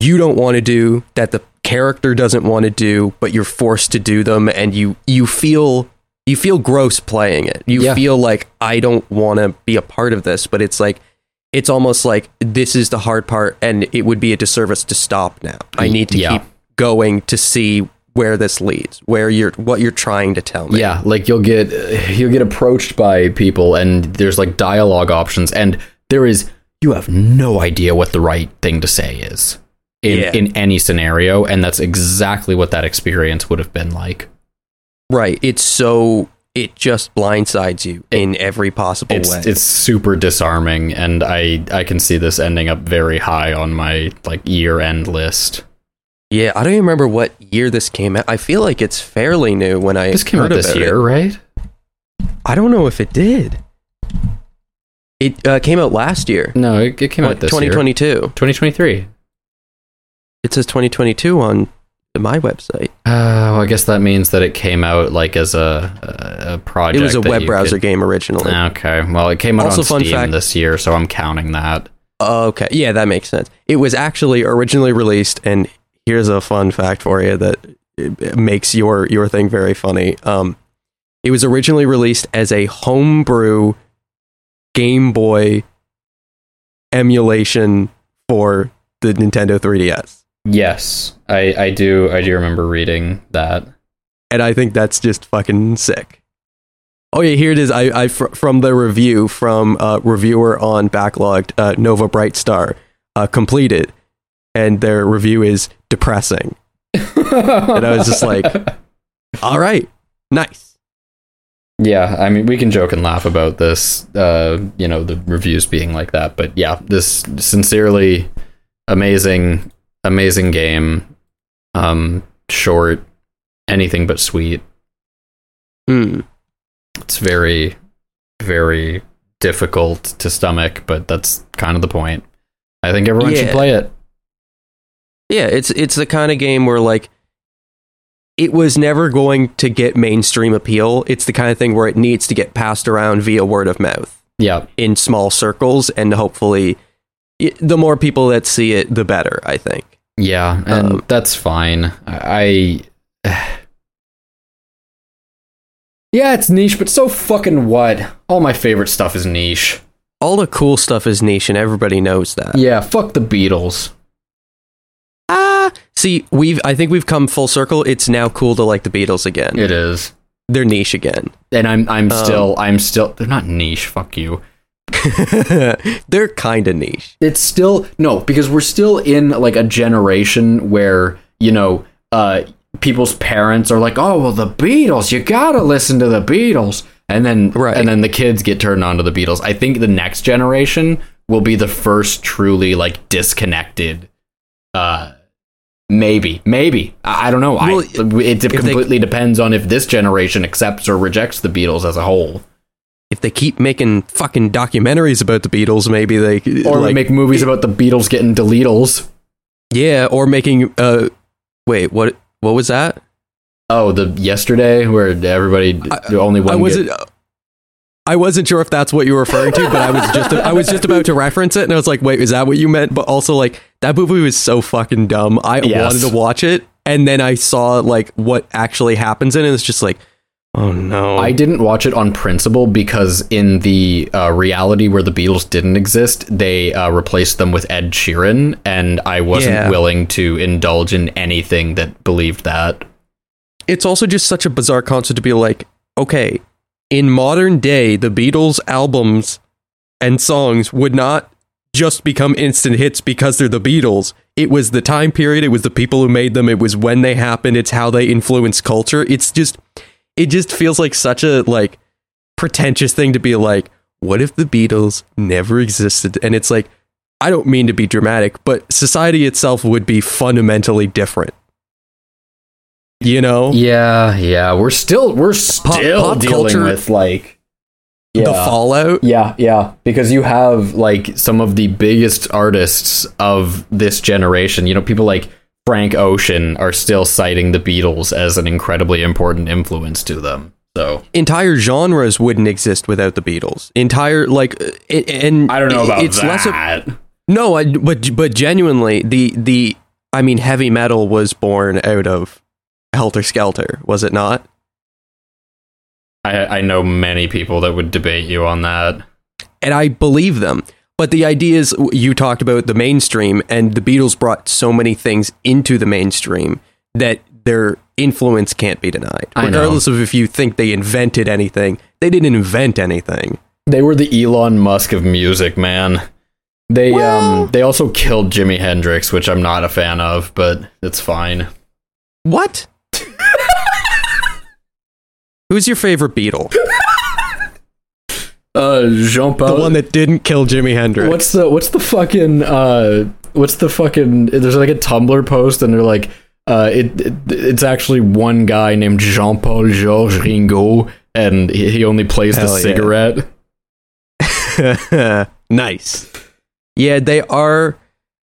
you don't want to do that the character doesn't want to do but you're forced to do them and you you feel you feel gross playing it you Yeah. feel like i don't want to be a part of this but it's like it's almost like this is the hard part and it would be a disservice to stop now i need to Yeah. keep going to see where this leads where you're what you're trying to tell me Yeah, like you'll get you'll get approached by people and there's like dialogue options and there is you have no idea what the right thing to say is in Yeah. in any scenario and that's exactly what that experience would have been like. Right. It's so it just blindsides you in every possible It's way. it's super disarming and I I can see this ending up very high on my like year end list. Yeah, I don't even remember what year this came out. I feel like it's fairly new when I This came out this year, it. right? I don't know if it did. It uh, came out last year. No, it, it came out this year. 2022. 2023. It says 2022 on my website. Uh, well, I guess that means that it came out like as a a, a project. It was a web browser could- game originally. Okay, well, it came out Also, on fun Steam fact- this year, so I'm counting that. Okay. Yeah, that makes sense. It was actually originally released, and here's a fun fact for you that makes your your thing very funny. Um, it was originally released as a homebrew Game Boy emulation for the Nintendo 3DS, Yes, I, I do I do remember reading that. and I think that's just fucking sick. Oh yeah, here it is. I, I fr- from the review from uh, reviewer on Backloggd, uh, Nova Brightstar, uh, completed, and their review is depressing. and I was just like, all right, nice. yeah, I mean, we can joke and laugh about this, uh, you know, the reviews being like that, but yeah, this sincerely amazing, amazing game. Um, short, anything but sweet. Hmm. It's very, very difficult to stomach, but that's kind of the point. I think everyone should play it. Yeah, it's it's the kind of game where like it was never going to get mainstream appeal. It's the kind of thing where it needs to get passed around via word of mouth Yeah, in small circles, and hopefully, i the more people that see it, the better. I think. Yeah, and Um, that's fine. I. yeah, it's niche, but so fucking what? All my favorite stuff is niche. All the cool stuff is niche, and everybody knows that. Yeah, fuck the Beatles. Ah, see, we've I think we've come full circle. It's now cool to like the Beatles again. It is, They're niche again. and I'm I'm Um, still I'm still. They're not niche. Fuck you. They're kind of niche. It's still no because we're still in like a generation where you know uh people's parents are like, oh well, the Beatles. You gotta listen to the Beatles, and then Right. and then the kids get turned on to the Beatles. I think the next generation will be the first truly like disconnected. Uh, maybe, maybe I, I don't know. Well, I, it they- completely depends on if this generation accepts or rejects the Beatles as a whole, If they keep making fucking documentaries about the Beatles, maybe they or like, make movies about the Beatles getting deletals. Yeah, or making uh wait, what what was that? Oh, the yesterday where everybody only one. I get- wasn't I wasn't sure if that's what you were referring to, but I was just I was just about to reference it and I was like, "Wait, is that what you meant?" But also like that movie was so fucking dumb. I Yes. wanted to watch it and then I saw like what actually happens in it. It's just like, "Oh no." I didn't watch it on principle because in the uh, reality where the Beatles didn't exist, they uh, replaced them with Ed Sheeran, and I wasn't Yeah. willing to indulge in anything that believed that. it's also just such a bizarre concept to be like, okay, in modern day, the Beatles albums and songs would not just become instant hits because they're the Beatles. It was the time period, it was the people who made them, it was when they happened, it's how they influenced culture. It's just it just feels like such a like pretentious thing to be like, what if the Beatles never existed? And it's like I don't mean to be dramatic, but society itself would be fundamentally different. You know? Yeah, yeah, we're still we're still pop dealing culture- with like the Yeah. fallout. Yeah, yeah, because you have like some of the biggest artists of this generation. You know, people like Frank Ocean are still citing the Beatles as an incredibly important influence to them. So Entire genres wouldn't exist without the Beatles. Entire like, it, and I don't know about it's that. less of no, I, but but genuinely, the the I mean, heavy metal was born out of Helter Skelter, was it not? I, I know many people that would debate you on that. and I believe them. But the idea is, you talked about the mainstream, and the Beatles brought so many things into the mainstream that their influence can't be denied. I know. Regardless of if you think they invented anything, they didn't invent anything. They were the Elon Musk of music, man. They Well- um they also killed Jimi Hendrix, which I'm not a fan of, but it's fine. What? Who's your favorite Beatle? Uh, Jean Paul. The one that didn't kill Jimi Hendrix. What's the what's the fucking uh what's the fucking there's like a Tumblr post and they're like uh it, it it's actually one guy named Jean Paul Georges Ringo and he, he only plays the Hell yeah. cigarette. nice. Yeah, they are.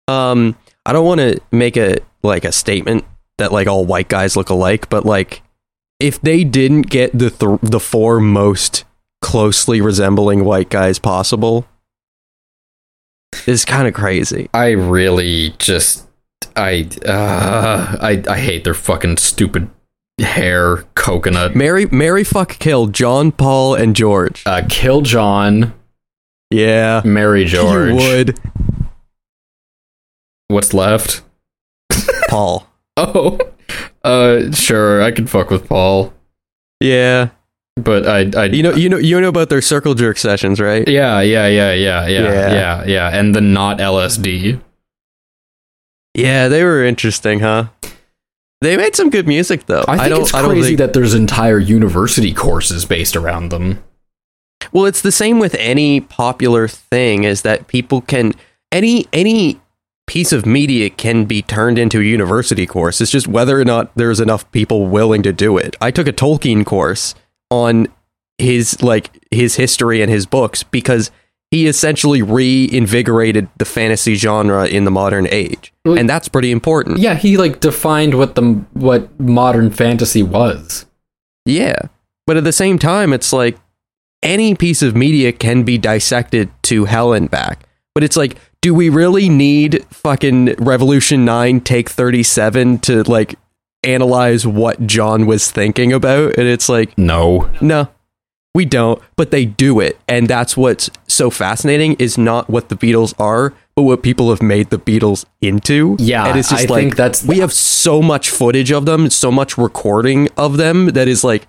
Um, I don't want to make a like a statement that like all white guys look alike, but like if they didn't get the th- the four most closely resembling white guys possible, is kind of crazy. I really just I uh I I hate their fucking stupid hair coconut. Marry, Marry, fuck, kill John, Paul, and George. Uh kill John, Yeah, Marry George. you would, What's left? Paul. Oh. Uh sure, I can fuck with Paul. Yeah, But I I you know, you know, you know about their circle jerk sessions, right? Yeah, yeah, yeah, yeah, yeah, Yeah. yeah, yeah, and the not LSD. Yeah, they were interesting, huh? They made some good music though. I think don't, it's I don't crazy think- that there's entire university courses based around them. Well, it's the same with any popular thing is that people can any any piece of media can be turned into a university course. It's just whether or not there's enough people willing to do it. I took a Tolkien course on his like his history and his books because he essentially reinvigorated the fantasy genre in the modern age. Well, and that's pretty important. Yeah, he like defined what the what modern fantasy was. Yeah. But at the same time, it's like any piece of media can be dissected to hell and back. But it's like, do we really need fucking Revolution 9 Take 37 to like analyze what John was thinking about? And it's like, No. no, we don't. But they do it. And that's what's so fascinating is not what the Beatles are, but what people have made the Beatles into. Yeah, And it's just I like, think that's we have so much footage of them, so much recording of them that is like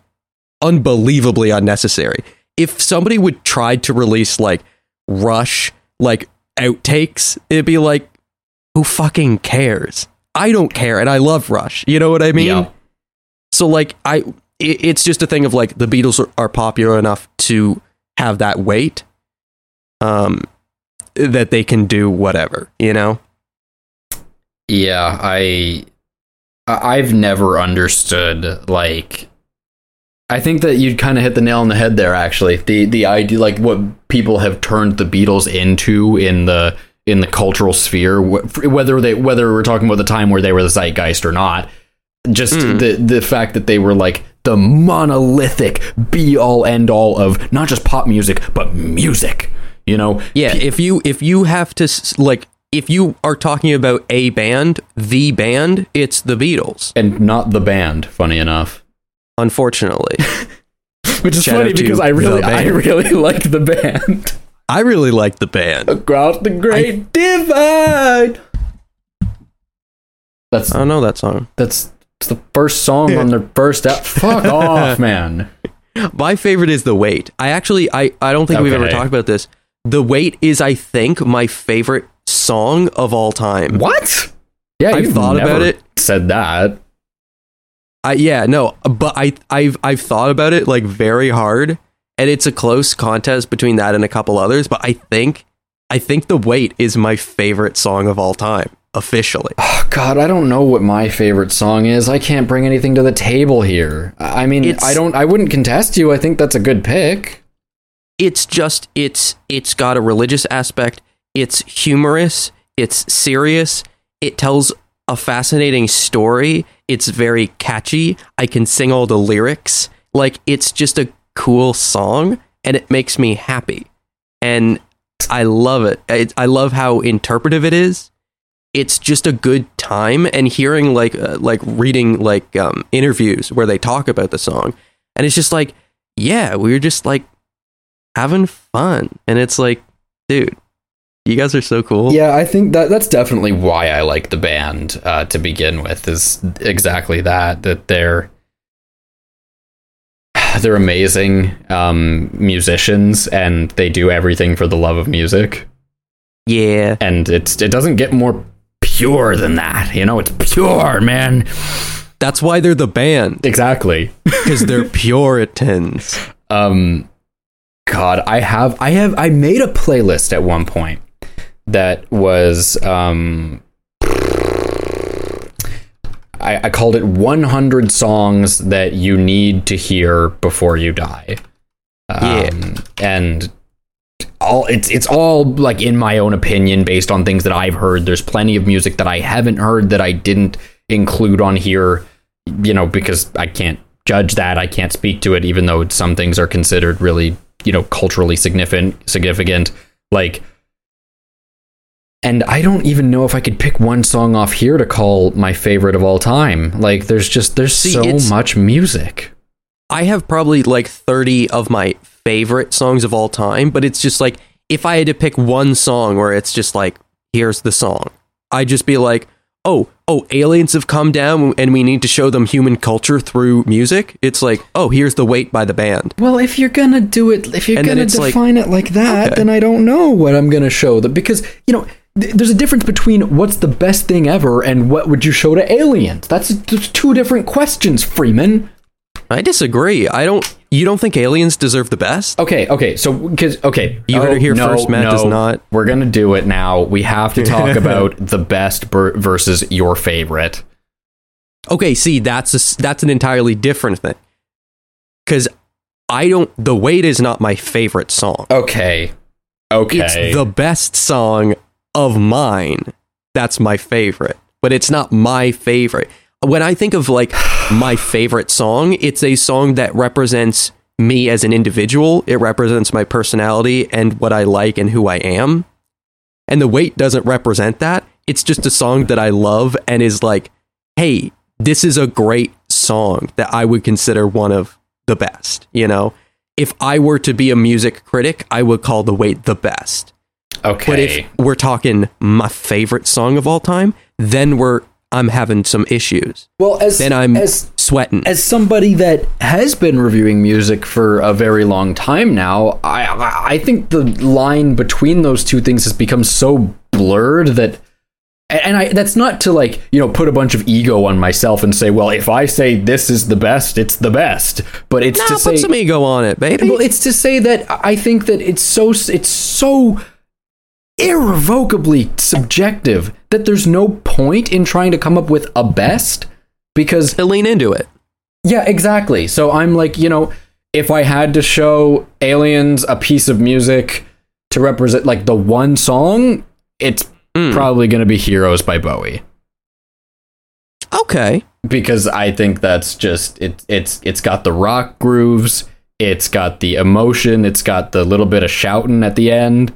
unbelievably unnecessary. If somebody would try to release like Rush like outtakes, it'd be like, who fucking cares? I don't care, and I love Rush. You know what I mean? Yeah. So like I, it, it's just a thing of like the Beatles are, are popular enough to have that weight, um, that they can do whatever. You know? Yeah, I I- I've never understood like I think that you'd kind of hit the nail on the head there actually. The the idea like what people have turned the Beatles into in the in the cultural sphere whether they whether we're talking about the time where they were the zeitgeist or not. Just hmm. the the fact that they were like the monolithic be all end all of not just pop music but music, you know. Yeah, if you if you have to s- like if you are talking about a band, the band, it's the Beatles. And not the band, funny enough. Unfortunately, Which is Shout funny because I really I really like the band. I really like the band. Across the great divide. That's I don't know that song. that's it's the first song on their first app. Fuck off, man. My favorite is the wait. I actually I I don't think we've ever talked about this. The weight is I think my favorite song of all time. What? Yeah, you've thought about it. Said that. I yeah, no, but I I've I've thought about it like very hard and it's a close contest between that and a couple others, but I think I think The Weight is my favorite song of all time officially. Oh, God, I don't know what my favorite song is. I can't bring anything to the table here. I mean, It's- I don't. I wouldn't contest you. I think that's a good pick. it's just it's it's got a religious aspect. It's humorous. It's serious. It tells a fascinating story. It's very catchy. I can sing all the lyrics. Like it's just a cool song and it makes me happy. And I love it. I, I love how interpretive it is. It's just a good time and hearing like uh, like reading like um, interviews where they talk about the song and it's just like yeah, we were just like having fun and it's like dude, you guys are so cool. Yeah, I think that that's definitely why I like the band uh, to begin with. Is exactly that that they're they're amazing um, musicians and they do everything for the love of music. Yeah. And it's it doesn't get more pure than that. You know, it's pure, man. That's why they're the band Exactly. because they're Puritans. Um, God, I have, I have, I made a playlist at one point that was, um, I, I called it 100 songs that you need to hear before you die. Yeah. Um, and all it's it's all like in my own opinion based on things that I've heard. There's plenty of music that I haven't heard that I didn't include on here, you know, because I can't judge that. I can't speak to it even though some things are considered really, you know, culturally significant significant like and I don't even know if I could pick one song off here to call my favorite of all time. Like there's just there's See, so much music. I have probably like 30 of my favorite songs of all time, but it's just like if I had to pick one song where it's just like, here's the song, I'd just be like, oh, oh, aliens have come down and we need to show them human culture through music. It's like, oh, here's The Weight by the band. Well, if you're gonna do it, if you're And gonna it's like- define it like that, Okay. then I don't know what I'm gonna show them because you know th- there's a difference between what's the best thing ever and what would you show to aliens. That's just two different questions, Freeman. I disagree. I don't, you don't think aliens deserve the best? Okay, okay, so because okay, You heard it oh, here first, Matt does not. We're gonna do it now. We have to talk about the best versus your favorite. Okay, see, that's a, that's an entirely different thing. Because I don't, The Weight is not my favorite song. Okay, okay. It's the best song of mine. That's my favorite. But it's not my favorite. When I think of like my favorite song, it's a song that represents me as an individual. It represents my personality and what I like and who I am. And The weight doesn't represent that. It's just a song that I love and is like, hey, this is a great song that I would consider one of the best, you know? If I were to be a music critic, I would call The Weight the best. Okay. But if we're talking my favorite song of all time, then we're I'm having some issues. well, as Then I'm as sweating. as somebody that has been reviewing music for a very long time now, I I I think the line between those two things has become so blurred that and I that's not to like, you know, put a bunch of ego on myself and say, well, if I say this is the best, it's the best. But it's nah, to put say some ego on it, baby. well, it's to say that I think that it's so it's so irrevocably subjective that there's no point in trying to come up with a best because to lean into it. yeah, exactly. So I'm like, you know, if I had to show aliens a piece of music to represent like the one song, it's Mm. probably going to be Heroes by Bowie Okay. because I think that's just it it's it's got the rock grooves, it's got the emotion, it's got the little bit of shouting at the end.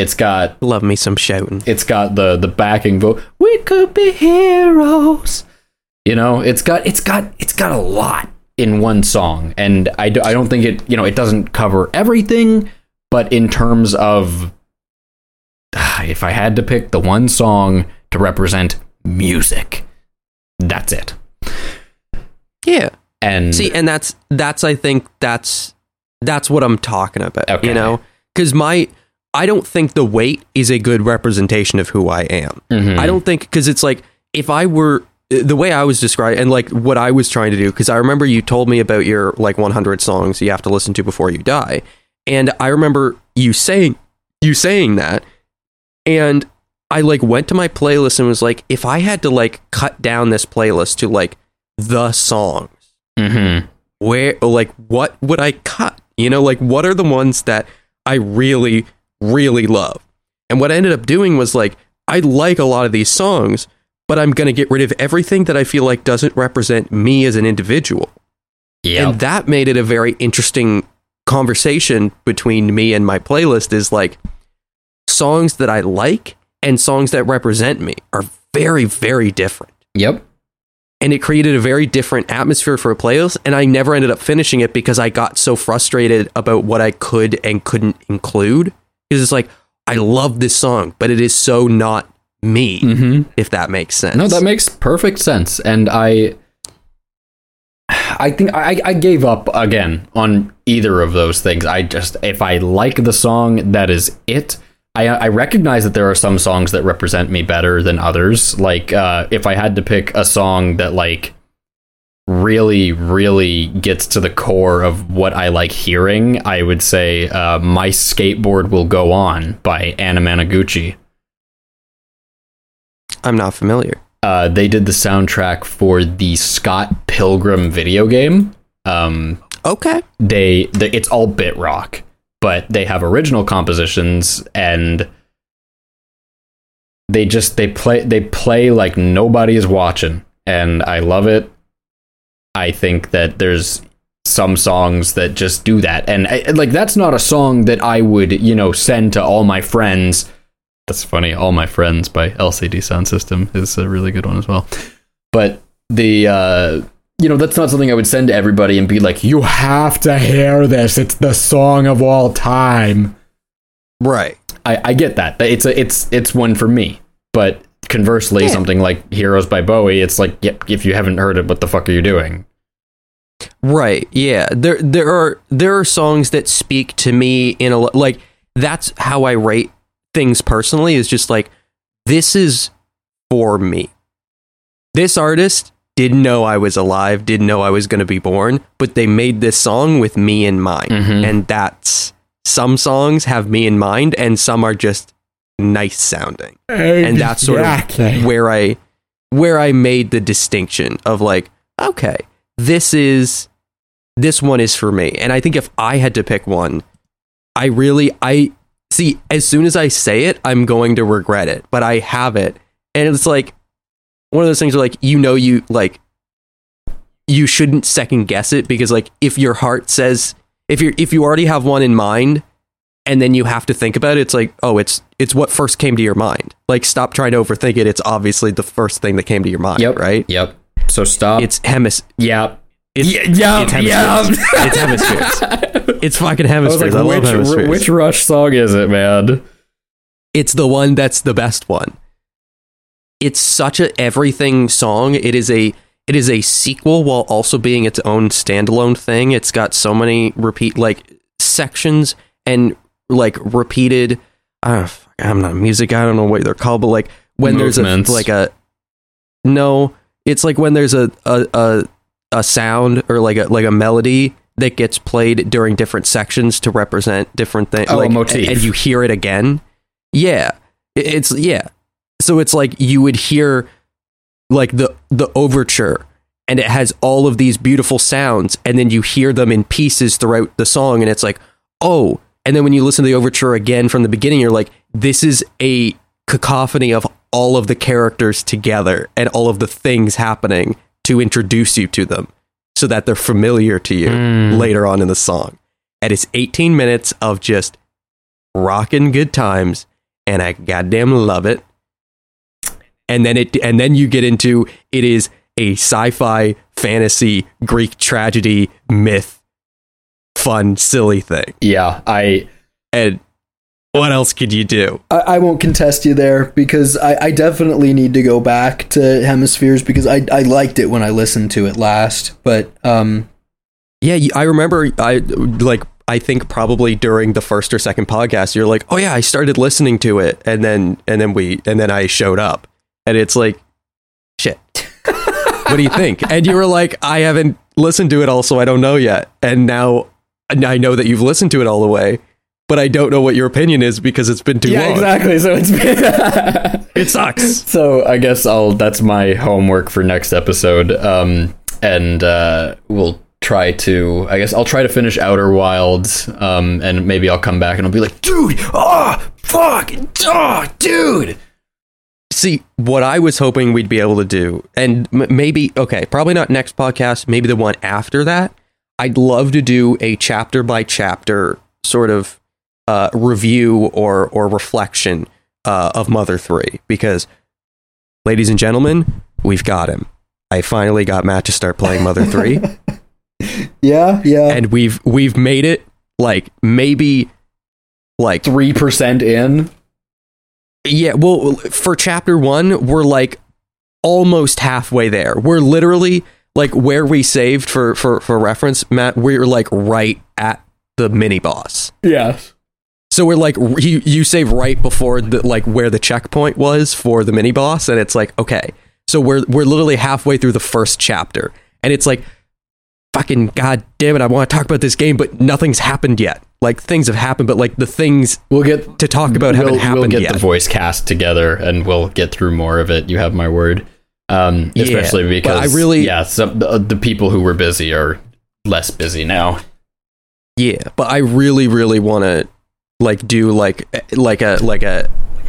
It's got Love me some shouting. it's got the the backing vote. We could be heroes. You know, it's got it's got it's got a lot in one song, and I, do, I don't think it you know it doesn't cover everything, but in terms of ah, if I had to pick the one song to represent music, that's it. Yeah. And See, and that's that's I think that's that's what I'm talking about. Okay. You know, because my I don't think the weight is a good representation of who I am. Mhm. I don't think because it's like if I were the way I was described and like what I was trying to do because I remember you told me about your like 100 songs you have to listen to before you die, and I remember you saying you saying that, and I like went to my playlist and was like, if I had to like cut down this playlist to like the songs Mhm. where like what would I cut? You know, like what are the ones that I really, really love? And what I ended up doing was like, I like a lot of these songs, but I'm going to get rid of everything that I feel like doesn't represent me as an individual. Yeah. And that made it a very interesting conversation between me and my playlist is like songs that I like and songs that represent me are very, very different. Yep. And it created a very different atmosphere for a playlist. And I never ended up finishing it because I got so frustrated about what I could and couldn't include. Because it's like, I love this song, but it is so not me, Mm-hmm. if that makes sense. No, that makes perfect sense. And I I think I, I gave up again on either of those things. I just if I like the song, that is it. I, I recognize that there are some songs that represent me better than others. Like uh, if I had to pick a song that like really, really gets to the core of what I like hearing, I would say uh, "My Skateboard Will Go On" by Anamanaguchi. I'm not familiar. uh, they did the soundtrack for the Scott Pilgrim video game. Um, Okay. they, they it's all bit rock, but they have original compositions and they just they play they play like nobody is watching, and I love it. I think that there's some songs that just do that, and I, like that's not a song that I would you know send to all my friends. That's funny. All my friends by LCD Soundsystem is a really good one as well. But the uh, you know that's not something I would send to everybody and be like, you have to hear this. It's the song of all time. Right. I, I get that. It's a it's it's one for me. But conversely, Yeah. something like Heroes by Bowie, it's like, yep, if you haven't heard it, what the fuck are you doing? Right. Yeah. There there are there are songs that speak to me in a like that's how I rate things personally is just like this is for me. This artist didn't know I was alive, didn't know I was going to be born, but they made this song with me in mind. Mhm. And that's some songs have me in mind and some are just nice sounding. And that's sort of where I where I made the distinction of like, okay, this is this one is for me. And I think if I had to pick one, I really I see as soon as I say it, I'm going to regret it. But I have it. And it's like one of those things where like you know you like you shouldn't second guess it because like if your heart says if you're if you already have one in mind and then you have to think about it, it's like, oh, it's it's what first came to your mind. Like stop trying to overthink it. It's obviously the first thing that came to your mind, Yep. right? Yep. So stop. It's hemis yep. it's, Yeah, it's yeah, it's hemispheres. It's fucking I was like, I, love which, hemispheres. which Rush song is it, man? it's the one that's the best one. It's such a everything song. It is a it is a sequel while also being its own standalone thing. It's got so many repeat like sections and like repeated. Uh, I'm not music. I don't know what they're called, but like when Movements. there's a like a no, it's like when there's a a a, a sound or like a like a melody that gets played during different sections to represent different things. Oh, like, motif. and you hear it again. Yeah, it's yeah. So it's like you would hear like the the overture and it has all of these beautiful sounds and then you hear them in pieces throughout the song and it's like, "Oh." And then when you listen to the overture again from the beginning, you're like, "This is a cacophony of all of the characters together and all of the things happening to introduce you to them so that they're familiar to you Mm. later on in the song." And it's 18 minutes of just rocking good times and I goddamn love it. And then it and then you get into it is a sci-fi fantasy Greek tragedy myth fun silly thing. Yeah, I And what else could you do? I, I won't contest you there because I, I definitely need to go back to Hemispheres because I, I liked it when I listened to it last. But um, Yeah, I remember I like I think probably during the first or second podcast you're like, "Oh yeah, I started listening to it." And then and then we and then I showed up. And it's like, "Shit. what do you think?" And you were like, "I haven't listened to it all, so I don't know yet." And now and I know that you've listened to it all the way, but I don't know what your opinion is because it's been too yeah, long. exactly. So it's been It sucks. So I guess I'll that's my homework for next episode. Um, and uh, we'll try to. I guess I'll try to finish Outer Wilds, um, and maybe I'll come back and I'll be like, dude, oh, fuck, oh, dude. See, what I was hoping we'd be able to do, and m- maybe, okay, probably not next podcast, maybe the one after that. I'd love to do a chapter by chapter sort of uh, review or, or reflection uh, of Mother 3. Because, ladies and gentlemen, we've got him. I finally got Matt to start playing Mother 3. Yeah, yeah. and we've we've made it like maybe like Three percent in. Yeah, well, for chapter one, we're like almost halfway there. We're literally like where we saved for for for reference, Matt. We're like right at the mini boss. Yes. So we're like you you save right before the like where the checkpoint was for the mini boss, and it's like okay, so we're we're literally halfway through the first chapter, and it's like fucking god damn it, I want to talk about this game, but nothing's happened yet. Like things have happened, but like the things We'll get to talk about haven't we'll, happened we'll get yet. the voice cast together and we'll get through more of it. You have my word. Um, especially but because I really- yeah, some the, the people who were busy are less busy now. Yeah, but I really, really want to like do like like a like a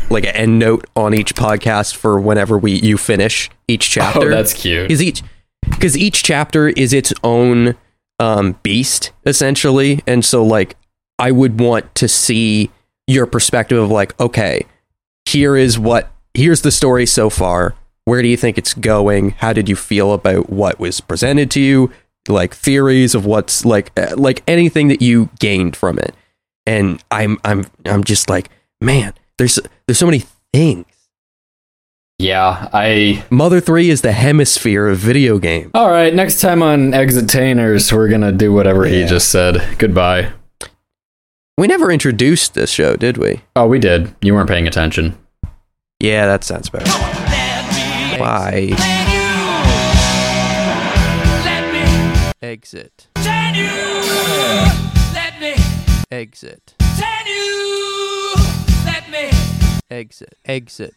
like an end note on each podcast for whenever we you finish each chapter. Oh, that's cute. because each because each chapter is its own um, beast essentially, and so like I would want to see your perspective of like, okay, here is what here's the story so far. Where do you think it's going? How did you feel about what was presented to you? Like theories of what's like uh, like anything that you gained from it. And I'm I'm I'm just like, man, there's there's so many things. Yeah, I. Mother 3 is the hemisphere of video game. All right, next time on Exitainers, we're gonna do whatever he just said. Goodbye. We never introduced this show, did we? Oh, we did. You weren't paying attention. Yeah, that sounds better. Bye. Exit. Exit. Exit. Exit.